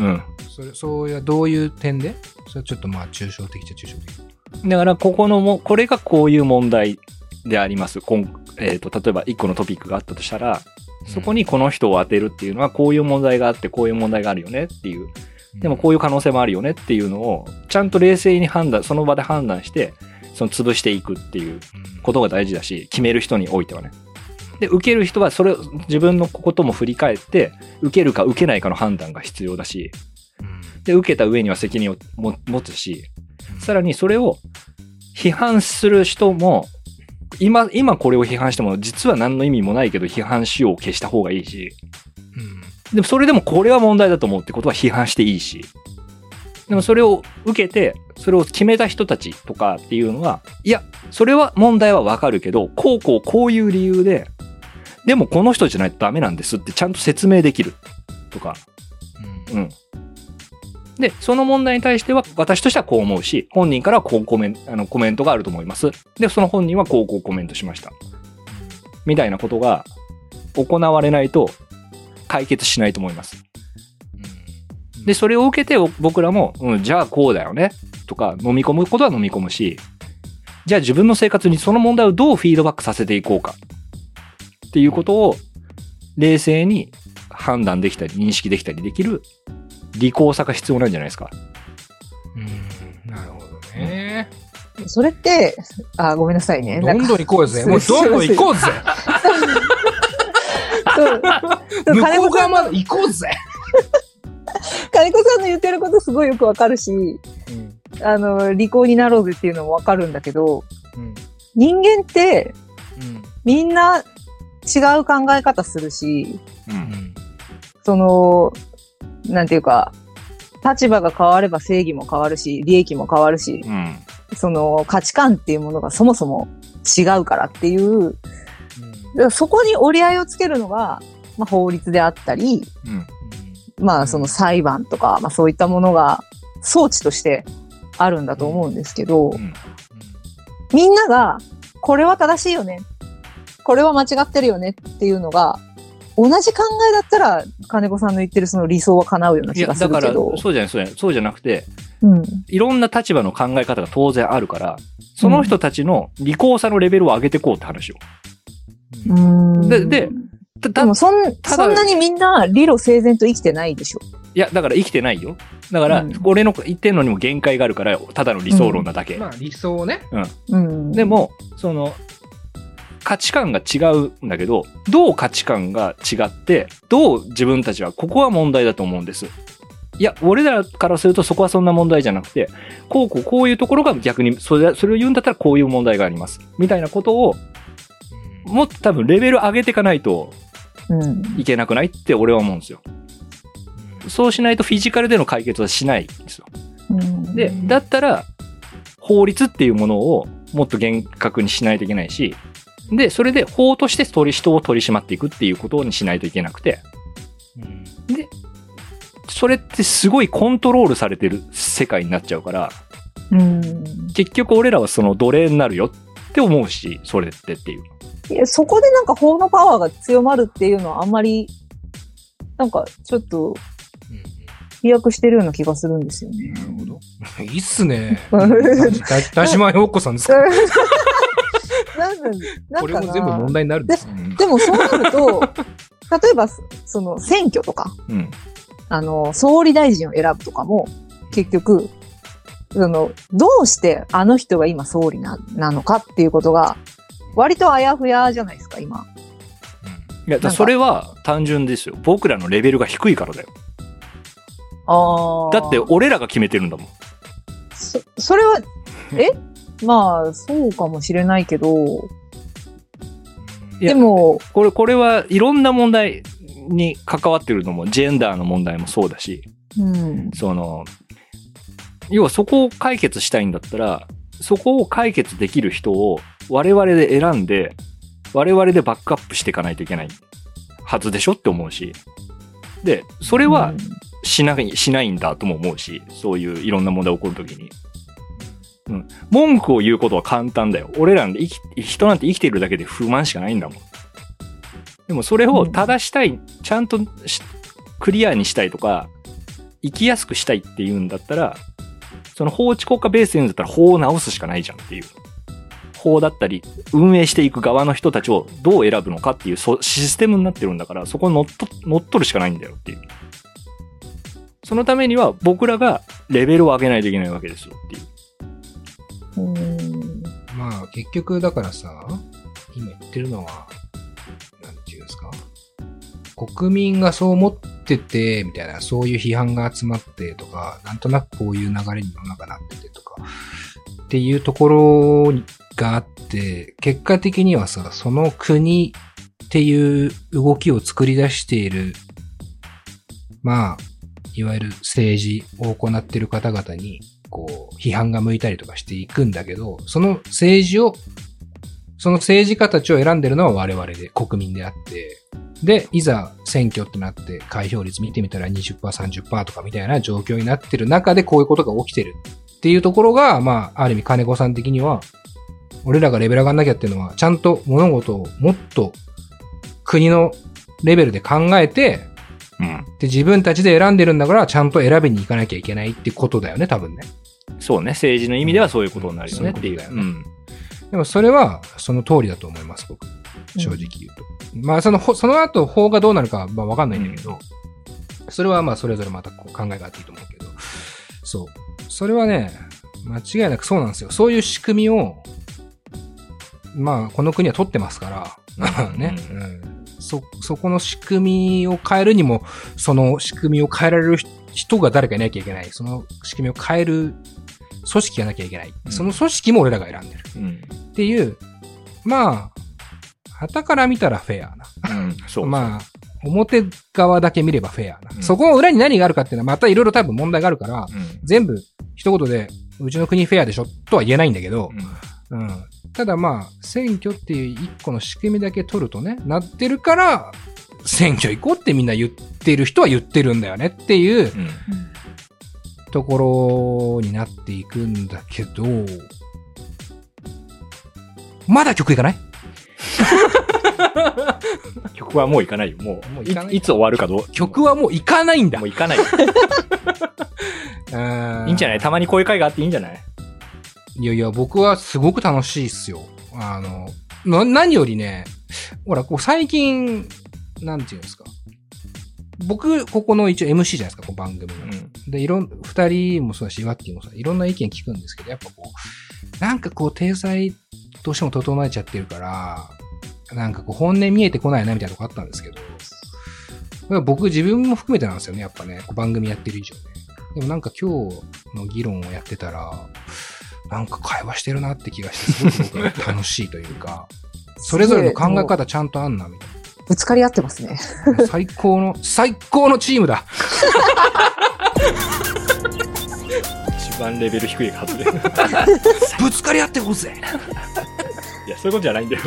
うん。それ、そういう、どういう点で？それはちょっとまあ、抽象的っちゃ抽象的。だから、ここのも、これがこういう問題であります。こんえっ、と、例えば一個のトピックがあったとしたら、そこにこの人を当てるっていうのは、こういう問題があって、こういう問題があるよねっていう。でもこういう可能性もあるよねっていうのを、ちゃんと冷静に判断、その場で判断して、その潰していくっていううんことが大事だし、決める人においてはね。で、受ける人はそれを自分のことも振り返って、受けるか受けないかの判断が必要だし、うんで、受けた上には責任をも持つし、さらにそれを批判する人も、今、今これを批判しても実は何の意味もないけど批判しようを消した方がいいし、うん。でもそれでもこれは問題だと思うってことは批判していいし、でもそれを受けて、それを決めた人たちとかっていうのは、いや、それは問題はわかるけど、こうこうこういう理由で、でもこの人じゃないとダメなんですってちゃんと説明できるとか、うん。うん。で、その問題に対しては、私としてはこう思うし、本人からはこうコメンあのコメントがあると思います。で、その本人はこうこうコメントしました。みたいなことが行われないと解決しないと思います。で、それを受けて僕らも、うん、じゃあこうだよね。とか、飲み込むことは飲み込むし、じゃあ自分の生活にその問題をどうフィードバックさせていこうか。っていうことを冷静に判断できたり認識できたりできる利口さが必要なんじゃないですか。うんなるほどね。それって、あ、ごめんなさいね。どんどん行こうぜ。すもうどんどん行こうぜ。そうそう 向金子さんのこう側まで行こうぜ。金子さんの言ってることすごいよくわかるし、あの、利口になろうぜっていうのもわかるんだけど、うん人間ってうんみんな違う考え方するし、う。うんんその、なんていうか、立場が変われば正義も変わるし、利益も変わるし、うん。その価値観っていうものがそもそも違うからっていう、だからそこに折り合いをつけるのが、まあ、法律であったり、うん。まあその裁判とか、まあそういったものが装置としてあるんだと思うんですけど、うんみんなが、これは正しいよね。これは間違ってるよねっていうのが、同じ考えだったら、金子さんの言ってるその理想は叶うようない気や、がすだから、るけど。そうじゃない、そうじゃない、そうじゃなくて、うん。いろんな立場の考え方が当然あるから、その人たちの利口さのレベルを上げていこうって話を。うんででたでもそん、ただそんなにみんな理路整然と生きてないでしょ。いや、だから生きてないよ。だから、うん俺の言ってんのにも限界があるから、ただの理想論なだけ。まあ理想ね。うん。で、も、その、価値観が違うんだけど、どう価値観が違って、どう自分たちはここは問題だと思うんです。いや、俺らからするとそこはそんな問題じゃなくて、こうこうこういうところが逆に、それそれを言うんだったらこういう問題があります。みたいなことを、もっと多分レベル上げていかないとうん。いけなくないって俺は思うんですよ。そうしないとフィジカルでの解決はしないんですよ。うんで、だったら、法律っていうものをもっと厳格にしないといけないし、で、それで法として取り人を取り締まっていくっていうことにしないといけなくて、うんで、それってすごいコントロールされてる世界になっちゃうから、うん。結局俺らはその奴隷になるよって思うし、それってっていう。いやそこでなんか法のパワーが強まるっていうのはあんまり、なんかちょっと飛躍してるような気がするんですよね。なるほど。いいっすね。う んだ田島陽子さんですか？なんなんなんこれも全部問題になるんです。うん。でもそうなると、例えば、その選挙とか、うん。あの、総理大臣を選ぶとかも、結局、その、どうしてあの人が今総理ななのかっていうことが、割とあやふやじゃないですか、今。いや、それは単純ですよ。僕らのレベルが低いからだよ。あだって俺らが決めてるんだもん。そ、それは、え？まあ、そうかもしれないけど、でも、これ、これはいろんな問題に関わってるのも、ジェンダーの問題もそうだし、うん。その、要はそこを解決したいんだったら、そこを解決できる人を我々で選んで、我々でバックアップしていかないといけない。はずでしょって思うし。で、それはしない、しないんだとも思うし、そういういろんな問題起こるときに。うん。文句を言うことは簡単だよ。俺らなんて生き、人なんて生きてるだけで不満しかないんだもん。でもそれを正したい、ちゃんとしクリアにしたいとか、生きやすくしたいっていうんだったら、その法治国家ベースで言うんだったら法を直すしかないじゃんっていう。法だったり、運営していく側の人たちをどう選ぶのかっていうそシステムになってるんだから、そこに乗っと乗っ取るしかないんだよっていう。そのためには僕らがレベルを上げないといけないわけですよっていう。うん。結局、だからさ、今言ってるのは、なんていうんですか。国民がそう思ってて、みたいな、そういう批判が集まってとか、なんとなくこういう流れに世の中なっててとか、っていうところがあって、結果的にはさ、その国っていう動きを作り出している、まあ、いわゆる政治を行っている方々に、こう、批判が向いたりとかしていくんだけど、その政治を、その政治家たちを選んでるのは我々で、国民であって、で、いざ選挙ってなって開票率見てみたら20%、30%とかみたいな状況になってる中でこういうことが起きてるっていうところが、まあ、ある意味金子さん的には、俺らがレベル上がんなきゃっていうのは、ちゃんと物事をもっと国のレベルで考えて、うん。で、自分たちで選んでるんだから、ちゃんと選びに行かなきゃいけないってことだよね、多分ね。そうね。政治の意味ではそういうことになるよねっていう。そうん。でもそれは、その通りだと思います、僕。正直言うと。まあ、その、ほその後、法がどうなるかは、まあ、わかんないんだけど、それはまあ、それぞれまたこう考えがあっていいと思うけど、そう。それはね、間違いなくそうなんですよ。そういう仕組みを、まあ、この国は取ってますから、ね、ううん。そ、そこの仕組みを変えるにも、その仕組みを変えられる人が誰かいなきゃいけない。その仕組みを変える組織がなきゃいけない。うんその組織も俺らが選んでる。うん。っていう、まあ、旗から見たらフェアな。うん。そう。まあ、表側だけ見ればフェアな。うんそこの裏に何があるかっていうのはまたいろいろ多分問題があるから、うん。全部一言で、うちの国フェアでしょとは言えないんだけど、うんうん。ただまあ、選挙っていう一個の仕組みだけ取るとね、なってるから、選挙行こうってみんな言ってる人は言ってるんだよねっていううん。ところになっていくんだけど、まだ曲いかない？曲はもういかないよ。もう、もういいつ終わるかどう？曲はもういかないんだもう。いかない。いいいんじゃない？たまにこういう会があっていいんじゃない？いやいや、僕はすごく楽しいっすよ。あの、な、何よりね、ほら、こう最近、なんていうんですか？僕、ここの一応 MC じゃないですか、この番組の。うん。で、いろん、二人もそうだし、ワッキーもさ、いろんな意見聞くんですけど、やっぱこう、なんかこう、体裁どうしても整えちゃってるから、なんかこう、本音見えてこないな、みたいなとこあったんですけど、これは僕自分も含めてなんですよね、やっぱね、こう番組やってる以上ね。でもなんか今日の議論をやってたら、なんか会話してるなって気がして、すごく僕は楽しいというか、それぞれの考え方ちゃんとあんな、みたいぶつかり合ってますね。な。最高の、最高のチームだ一番レベル低いはずで。ぶつかり合ってこうぜいや、そういうことじゃないんだよ。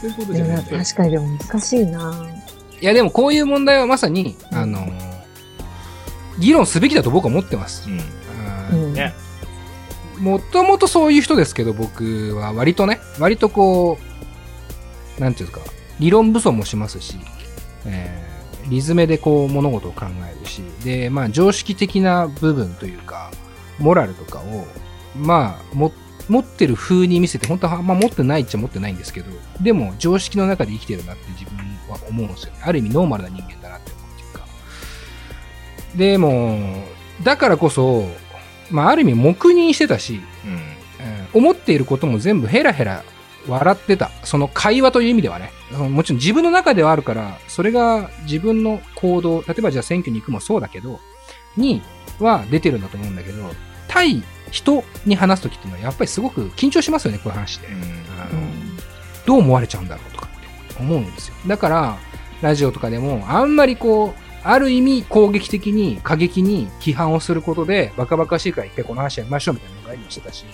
そういうことじゃない確かにでも難しいないや、でもこういう問題はまさに、うんあのー議論すべきだと僕は思ってます。うん。ねもともとそういう人ですけど、僕は割とね、割とこう、なんていうんですか、理論武装もしますし、えーリズメでこう物事を考えるし、で、まあ常識的な部分というか、モラルとかを、まあ、も、持ってる風に見せて、本当はあんま持ってないっちゃ持ってないんですけど、でも常識の中で生きてるなって自分は思うんですよね。ある意味ノーマルな人間だなって思うっていうか。でも、だからこそ、まあある意味黙認してたし、うん。うん思っていることも全部ヘラヘラ笑ってた。その会話という意味ではね。もちろん自分の中ではあるから、それが自分の行動、例えばじゃあ選挙に行くもそうだけど、には出てるんだと思うんだけど、対人に話すときっていうのはやっぱりすごく緊張しますよね、こういう話で。あのうんどう思われちゃうんだろうとかって思うんですよ。だから、ラジオとかでも、あんまりこう、ある意味攻撃的に、過激に批判をすることで、バカバカしいから一回この話やりましょうみたいなのがありましたし、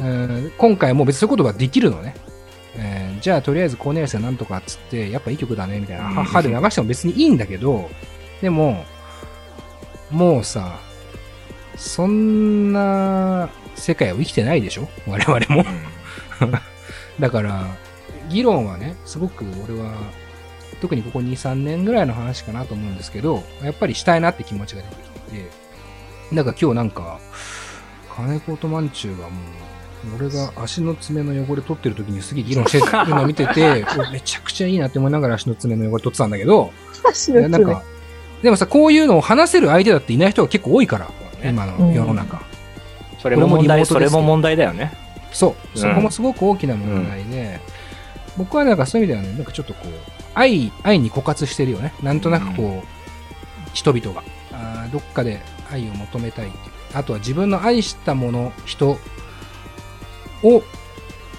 うん今回も別にそういうことができるのね。えーじゃあとりあえずコーネリアスはなんとかっつって、やっぱいい曲だね、みたいな、うんは歯で流しても別にいいんだけど、でも、もうさ、そんな世界を生きてないでしょ？我々も。だから、議論はね、すごく俺は、特にここ2、3年ぐらいの話かなと思うんですけど、やっぱりしたいなって気持ちが出てきてて、なんか今日なんか、金子とまんちゅうがもう、俺が足の爪の汚れ取ってる時にすげえ議論してるのを見てて、おめちゃくちゃいいなって思いながら足の爪の汚れ取ってたんだけど、足の爪なんか、でもさ、こういうのを話せる相手だっていない人が結構多いから、今の世の中。それも問題、それも問題だよね。そう。うんそこもすごく大きな問題で、僕はなんかそういう意味ではね、なんかちょっとこう、愛、愛に枯渇してるよね。なんとなくこう、人々があーどっかで愛を求めたいっていう。あとは自分の愛したもの、人を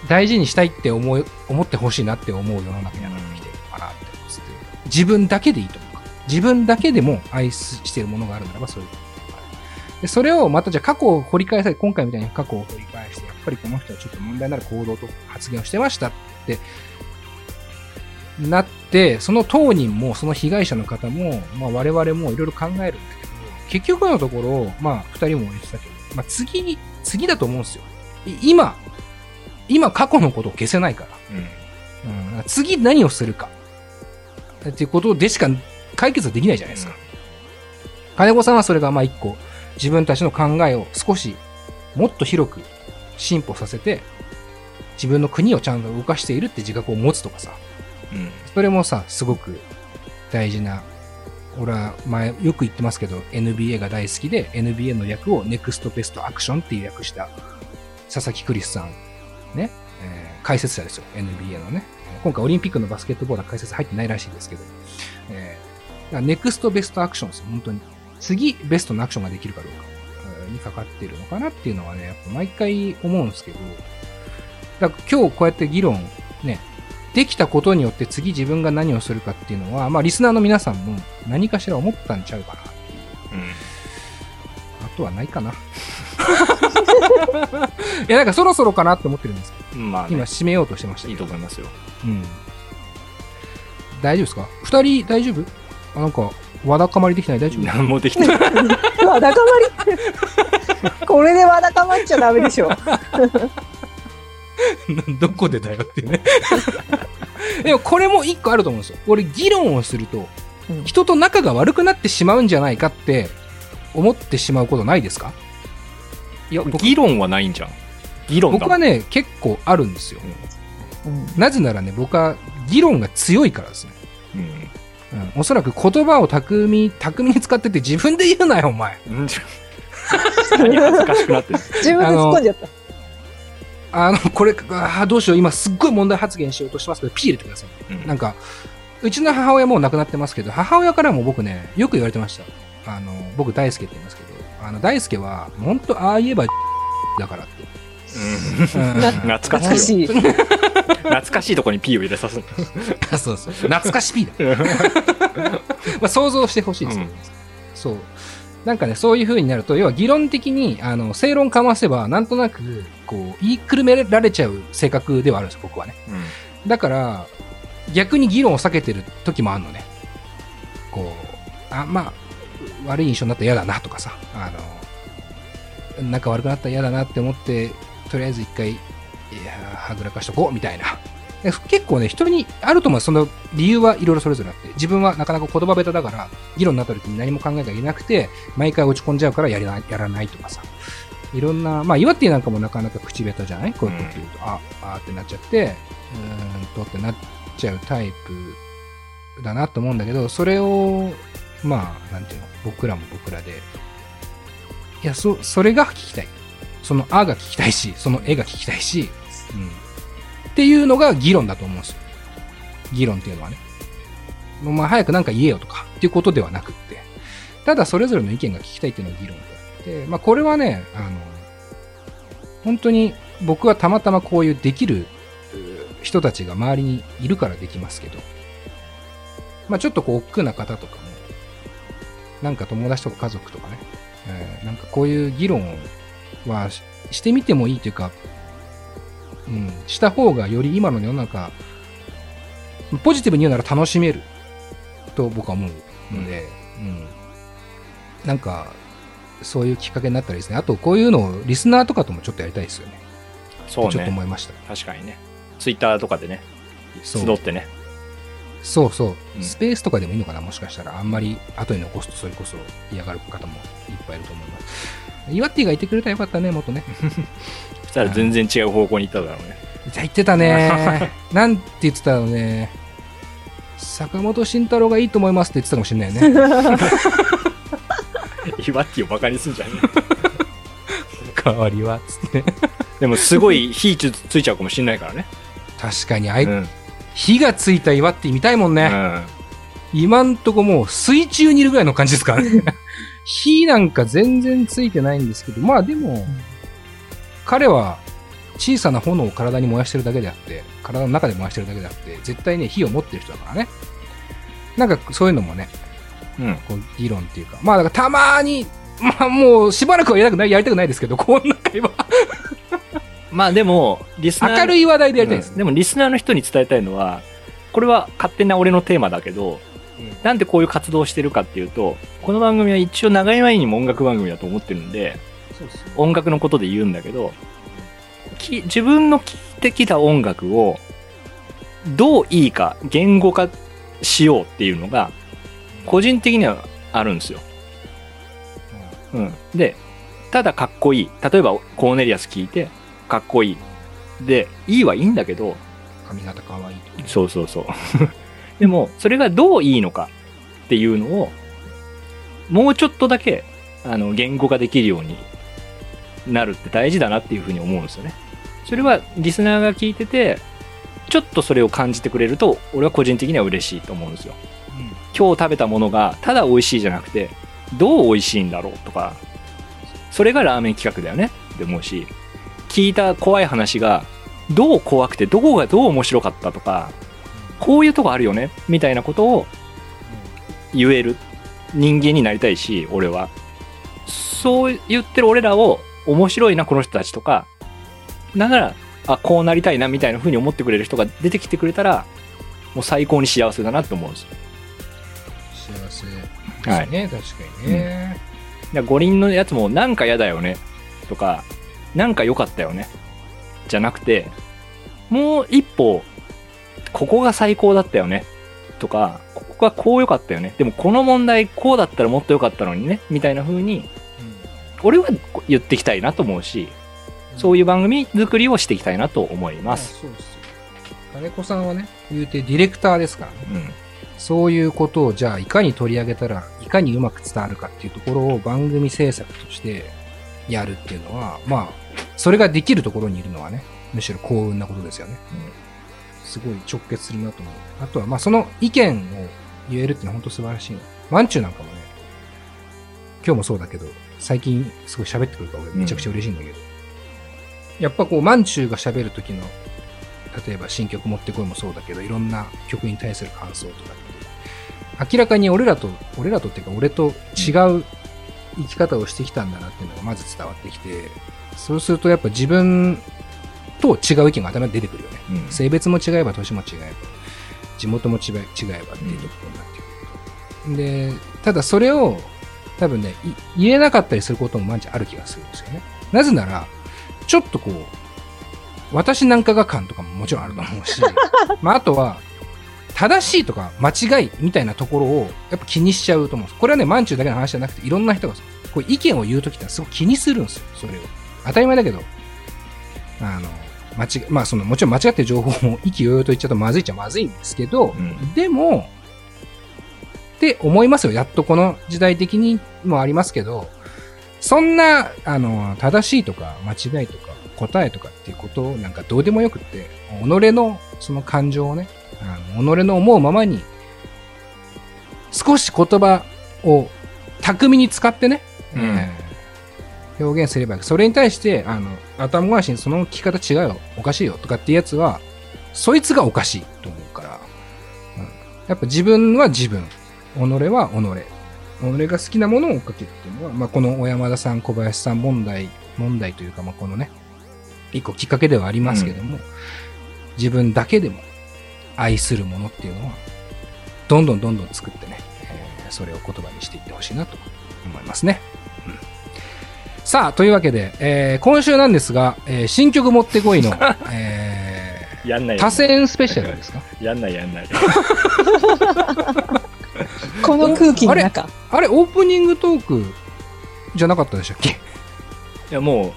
大事にしたいって思い、思ってほしいなって思う世の中になってきてるのかなって思ってて自分だけでいいと思う。自分だけでも愛しているものがあるならばそういうことがあるで、それをまたじゃあ過去を掘り返され、今回みたいに過去を掘り返して、やっぱりこの人はちょっと問題になる行動と発言をしてましたってなって、その当人もその被害者の方も、まあ我々もいろいろ考えるんだけど、結局のところ、まあ二人も言ってたけど、まあ次、次だと思うんですよ。い今、今過去のことを消せないから。うん、次何をするか。っていうことでしか解決はできないじゃないですか。金子さんはそれがまあ一個、自分たちの考えを少しもっと広く進歩させて、自分の国をちゃんと動かしているって自覚を持つとかさ、うん。それもさ、すごく大事な、俺は前よく言ってますけど、NBA が大好きで、NBA の略を Next Best Action っていう訳した佐々木クリスさん、ね、えー解説者ですよ、NBA のね。今回オリンピックのバスケットボールは解説入ってないらしいですけど、えー、だから Next Best Action ですよ、本当に。次、ベストなアクションができるかどうかえーにかかってるのかなっていうのはね、やっぱ毎回思うんですけど、だから今日こうやって議論、ね、できたことによって次自分が何をするかっていうのは、まあリスナーの皆さんも何かしら思ったんちゃうかなっていう。あとはないかな。いや、なんかそろそろかなって思ってるんですけど、うん。まあ、今ね、締めようとしてましたいい。と思いますよ。うん。大丈夫ですか？二人大丈夫？あ、なんか、わだかまりできてない？大丈夫？何もできてない。わだかまり？これでわだかまっちゃダメでしょ。どこでだよっていうね。でもこれも一個あると思うんですよ。俺議論をするとうん、人と仲が悪くなってしまうんじゃないかって思ってしまうことないですか？いや、議論はないんじゃん。議論。僕はね、結構あるんですよ。うんなぜならね、僕は議論が強いからですね。うん。うん、おそらく言葉を巧み、巧みに使ってて自分で言うなよ、お前。うん。何恥ずかしくなってる。自分で突っ込んじゃった。あの、これ、あーどうしよう、今すっごい問題発言しようとしてますけど、ピー入れてください。うんなんか、うちの母親もう亡くなってますけど、母親からも僕ね、よく言われてました。あの、僕大輔って言いますけど、あの、大輔は、本当ああ言えば だからって。うんうん懐かしいよ。しい。懐かしいとこに P を入れさす。そうそう。懐かしピーだ。まあ、想像してほしいですけど、うんそう。なんかね、そういう風になると、要は議論的に、あの、正論かませば、なんとなく、こう、言いくるめられちゃう性格ではあるんですよ、僕はね。だから、逆に議論を避けてる時もあるのね。こう、あ、まあ、悪い印象になったら嫌だなとかさ、あの、仲悪くなったら嫌だなって思って、とりあえず一回、いやーはぐらかしとこう、みたいな。で結構ね、人にあると思う。その理由はいろいろそれぞれあって、自分はなかなか言葉下手だから、議論になった時に何も考えがいなくて、毎回落ち込んじゃうからやりなやらないとかさ。いろんな、まあ、岩手なんかもなかなか口下手じゃない？こういうこと言うと、あ、あーってなっちゃって、うーんとってなっちゃうタイプだなと思うんだけど、それを、まあ、なんていうの、僕らも僕らで、いや、そ、それが聞きたい。そのあが聞きたいし、その絵が聞きたいし、うん。っていうのが議論だと思うんですよ。議論っていうのはね。もうまあ早くなんか言えよとかっていうことではなくって、ただそれぞれの意見が聞きたいっていうのが議論であって、まあこれはね、あの、本当に僕はたまたまこういうできる人たちが周りにいるからできますけど、まあちょっとこう億劫な方とか、なんか友達とか家族とかね、えーなんかこういう議論はししてみてもいいというか、うん、した方がより今の世の中、ポジティブに言うなら楽しめると僕は思うので、うんなんか、そういうきっかけになったらいいですね。あと、こういうのをリスナーとかともちょっとやりたいですよね。そうちょっと思ね。いました。確かにね。ツイッターとかでね、集ってね。そうそう、うんスペースとかでもいいのかな、もしかしたら。あんまり後に残すとそれこそ嫌がる方もいっぱいいると思います。イワッティがいてくれたらよかったね、元ね。そしたら全然違う方向に行っただろうね。じゃあ言ってたね。なんて言ってたのね。坂本慎太郎がいいと思いますって言ってたかもしれないよね。イワッティをバカにすんじゃね代わりは、つって。でもすごい火つついちゃうかもしんないからね。確かに、あい、うん。火がついたイワッティ見たいもんね。うん今んとこもう水中にいるぐらいの感じですからね。火なんか全然ついてないんですけど、まあでも、彼は小さな炎を体に燃やしてるだけであって、体の中で燃やしてるだけであって、絶対ね、火を持ってる人だからね。なんかそういうのもね、うん。こう議論っていうか、まあだからたまーに、まあもうしばらくはやりたくない、やりたくないですけど、こんな会話、まあでも、リスナー。明るい話題でやりたいですうん。でもリスナーの人に伝えたいのは、これは勝手な俺のテーマだけど、なんでこういう活動をしてるかっていうと、この番組は一応長い前にも音楽番組だと思ってるんで、音楽のことで言うんだけど、き自分の聴いてきた音楽をどういいか言語化しようっていうのが、個人的にはあるんですよ。うん。で、ただかっこいい。例えばコーネリアス聞いて、かっこいい。で、いいはいいんだけど、髪型可愛いとか。そうそうそう。でも、それがどういいのかっていうのを、もうちょっとだけ、あの、言語化できるようになるって大事だなっていうふうに思うんですよね。それは、リスナーが聞いてて、ちょっとそれを感じてくれると、俺は個人的には嬉しいと思うんですよ。今日食べたものが、ただ美味しいじゃなくて、どう美味しいんだろうとか、それがラーメン企画だよねって思うし、聞いた怖い話が、どう怖くて、どこがどう面白かったとか、こういうとこあるよねみたいなことを言える人間になりたいし、俺は。そう言ってる俺らを面白いな、この人たちとか、だから、あ、こうなりたいなみたいな風に思ってくれる人が出てきてくれたら、もう最高に幸せだなって思うんですよ。幸せですね、確かにね。だから五輪のやつもなんか嫌だよねとか、なんか良かったよねじゃなくて、もう一歩、ここが最高だったよねとか、ここがこう良かったよね。でもこの問題こうだったらもっと良かったのにねみたいな風に、俺は言っていきたいなと思うし、そういう番組作りをしていきたいなと思います。そうですよ。金子さんはね、言うてディレクターですからね。うん。そういうことをじゃあいかに取り上げたらいかにうまく伝わるかっていうところを番組制作としてやるっていうのは、まあ、それができるところにいるのはね、むしろ幸運なことですよね。すごい直結するなと思う。あとは、まあその意見を言えるっていうのは本当素晴らしいな。ワンチューなんかもね、今日もそうだけど、最近すごい喋ってくるから俺めちゃくちゃ嬉しいんだけど、やっぱこう、マンチューが喋る時の、例えば新曲持ってこいもそうだけど、いろんな曲に対する感想とかって、明らかに俺らと、俺らとっていうか俺と違う生き方をしてきたんだなっていうのがまず伝わってきて、そうするとやっぱ自分と違う意見が頭に出てくるよね。うん性別も違えば年も違えば、地元も違え違えばっていうところになってくると。で、ただそれを多分ね、い言えなかったりすることも毎日ある気がするんですよね。なぜなら、ちょっとこう、私なんかが感とかももちろんあると思うし、まああとは、正しいとか間違いみたいなところをやっぱ気にしちゃうと思うんです。これはね、マンチューだけの話じゃなくて、いろんな人がこう意見を言うときってすごく気にするんですよ、それを。当たり前だけど、あの、間違、まあその、もちろん間違ってる情報も意気揚々と言っちゃうとまずいっちゃまずいんですけど、うんでも、って思いますよ。やっとこの時代的にもありますけど、そんな、あの、正しいとか間違いとか答えとかっていうことなんかどうでもよくって、己のその感情をね、あの己の思うままに、少し言葉を巧みに使ってね、うんえー表現すればいい。それに対して、あの、頭ごなしにその聞き方違うよ、おかしいよ。とかっていうやつは、そいつがおかしいと思うから、うん。やっぱ自分は自分、己は己。己が好きなものを追っかけるっていうのは、まあ、この小山田さん、小林さん問題、問題というか、まあ、このね、一個きっかけではありますけども、自分だけでも愛するものっていうのは、どんどんどんどん作ってね、えーそれを言葉にしていってほしいなと思いますね。うんさあ、というわけで、えー今週なんですが、えー新曲持ってこいの、えやんないー、多選スペシャルですか？やんないやんない。この空気の中。あれ、オープニングトークじゃなかったでしたっけ？いや、もう、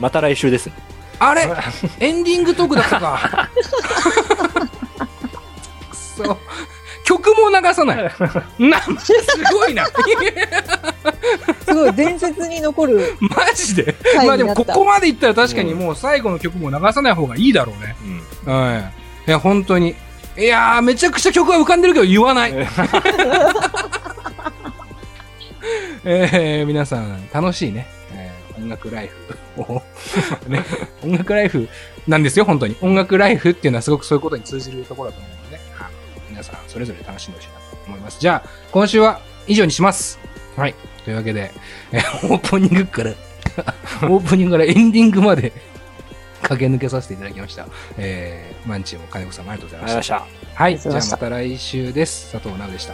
また来週ですね。あれエンディングトークだったか。くそ。曲も流さない。な、すごいな。すごい伝説に残る マジで？回まあでも。ここまでいったら確かにもう最後の曲も流さない方がいいだろうね。うん。はい。いや、本当に。いやー、めちゃくちゃ曲は浮かんでるけど言わない。えー、皆さん、楽しいね、えー音楽ライフを、ね、音楽ライフなんですよ、本当に。音楽ライフっていうのはすごくそういうことに通じるところだと思うそれぞれ楽しんでほしいなと思います。じゃあ、今週は以上にします。はい。というわけで、えーオープニングから、オープニングからエンディングまで 駆け抜けさせていただきました。えー、マンチも金子さんもありがとうございました。ありがとうございました。はい。じゃあまた来週です。佐藤直でした。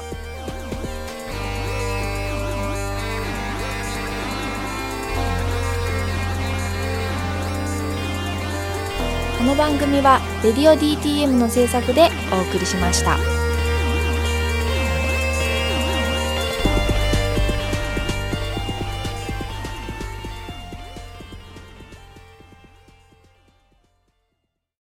この番組は「レディオ DTM」の制作でお送りしました。